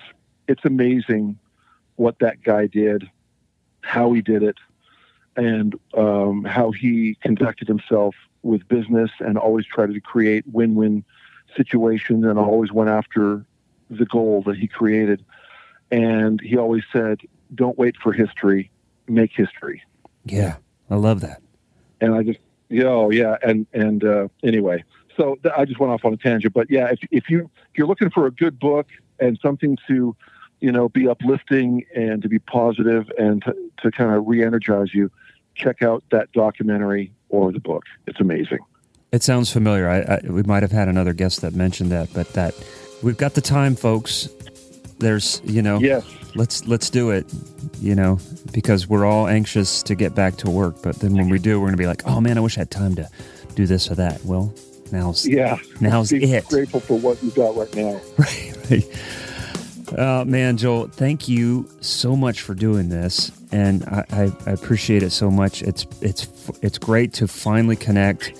it's amazing what that guy did, how he did it, and um, how he conducted himself with business and always tried to create win-win situations and always went after the goal that he created. And he always said, don't wait for history make history. Yeah, I love that. And I just, yeah, oh, yeah, and and uh, anyway, so th- I just went off on a tangent, but yeah, if if you if you're looking for a good book and something to, you know, be uplifting and to be positive and to, to kind of re-energize you, check out that documentary or the book. It's amazing. It sounds familiar. I, I, we might have had another guest that mentioned that, but that we've got the time, folks. There's, you know, yes. let's let's do it you know because we're all anxious to get back to work. But then when we do we're going to be like oh man i wish i had time to do this or that. Well now's yeah. now's be it. grateful for what you got right now. *laughs* Right right. Uh, man joel thank you so much for doing this. And I, I, I appreciate it so much. It's it's it's great to finally connect.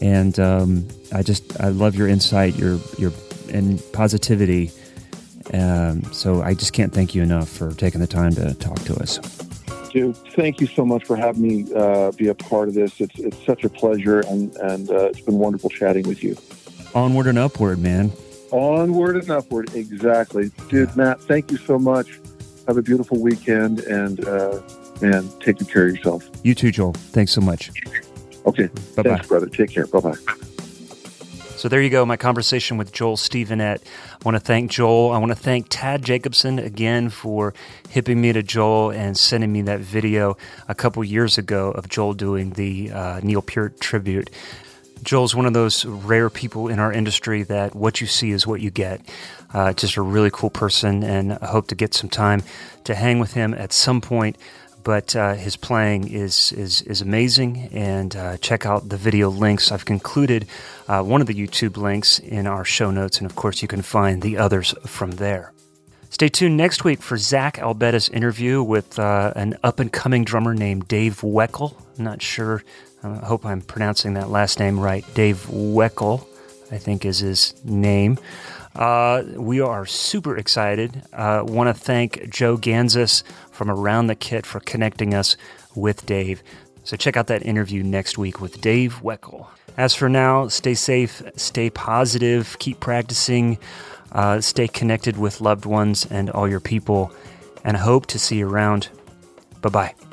And um, i just i love your insight your your and positivity um, so I just can't thank you enough for taking the time to talk to us. Dude, thank you so much for having me uh, be a part of this. It's it's such a pleasure, and and uh, it's been wonderful chatting with you. Onward and upward, man. Onward and upward, exactly, dude. Matt, thank you so much. Have a beautiful weekend, and uh, man, take good care of yourself. You too, Joel. Thanks so much. Okay, bye bye, brother. Take care. Bye bye. So there you go, my conversation with Joel Stevenett. I want to thank Joel. I want to thank Tad Jacobson again for hipping me to Joel and sending me that video a couple years ago of Joel doing the uh, Neil Peart tribute. Joel's one of those rare people in our industry that what you see is what you get. Uh, just a really cool person, and I hope to get some time to hang with him at some point but uh, his playing is is is amazing. And uh, check out the video links. I've concluded uh, one of the YouTube links in our show notes, and of course, you can find the others from there. Stay tuned next week for Zach Albetta's interview with uh, an up and coming drummer named Dave Weckl. I'm not sure. I hope I'm pronouncing that last name right. Dave Weckl, I think, is his name. Uh, we are super excited. Uh, Want to thank Joe Gansas from Around the Kit for connecting us with Dave. So check out that interview next week with Dave Weckl. As for now, stay safe, stay positive, keep practicing, uh, stay connected with loved ones and all your people, and hope to see you around. Bye bye.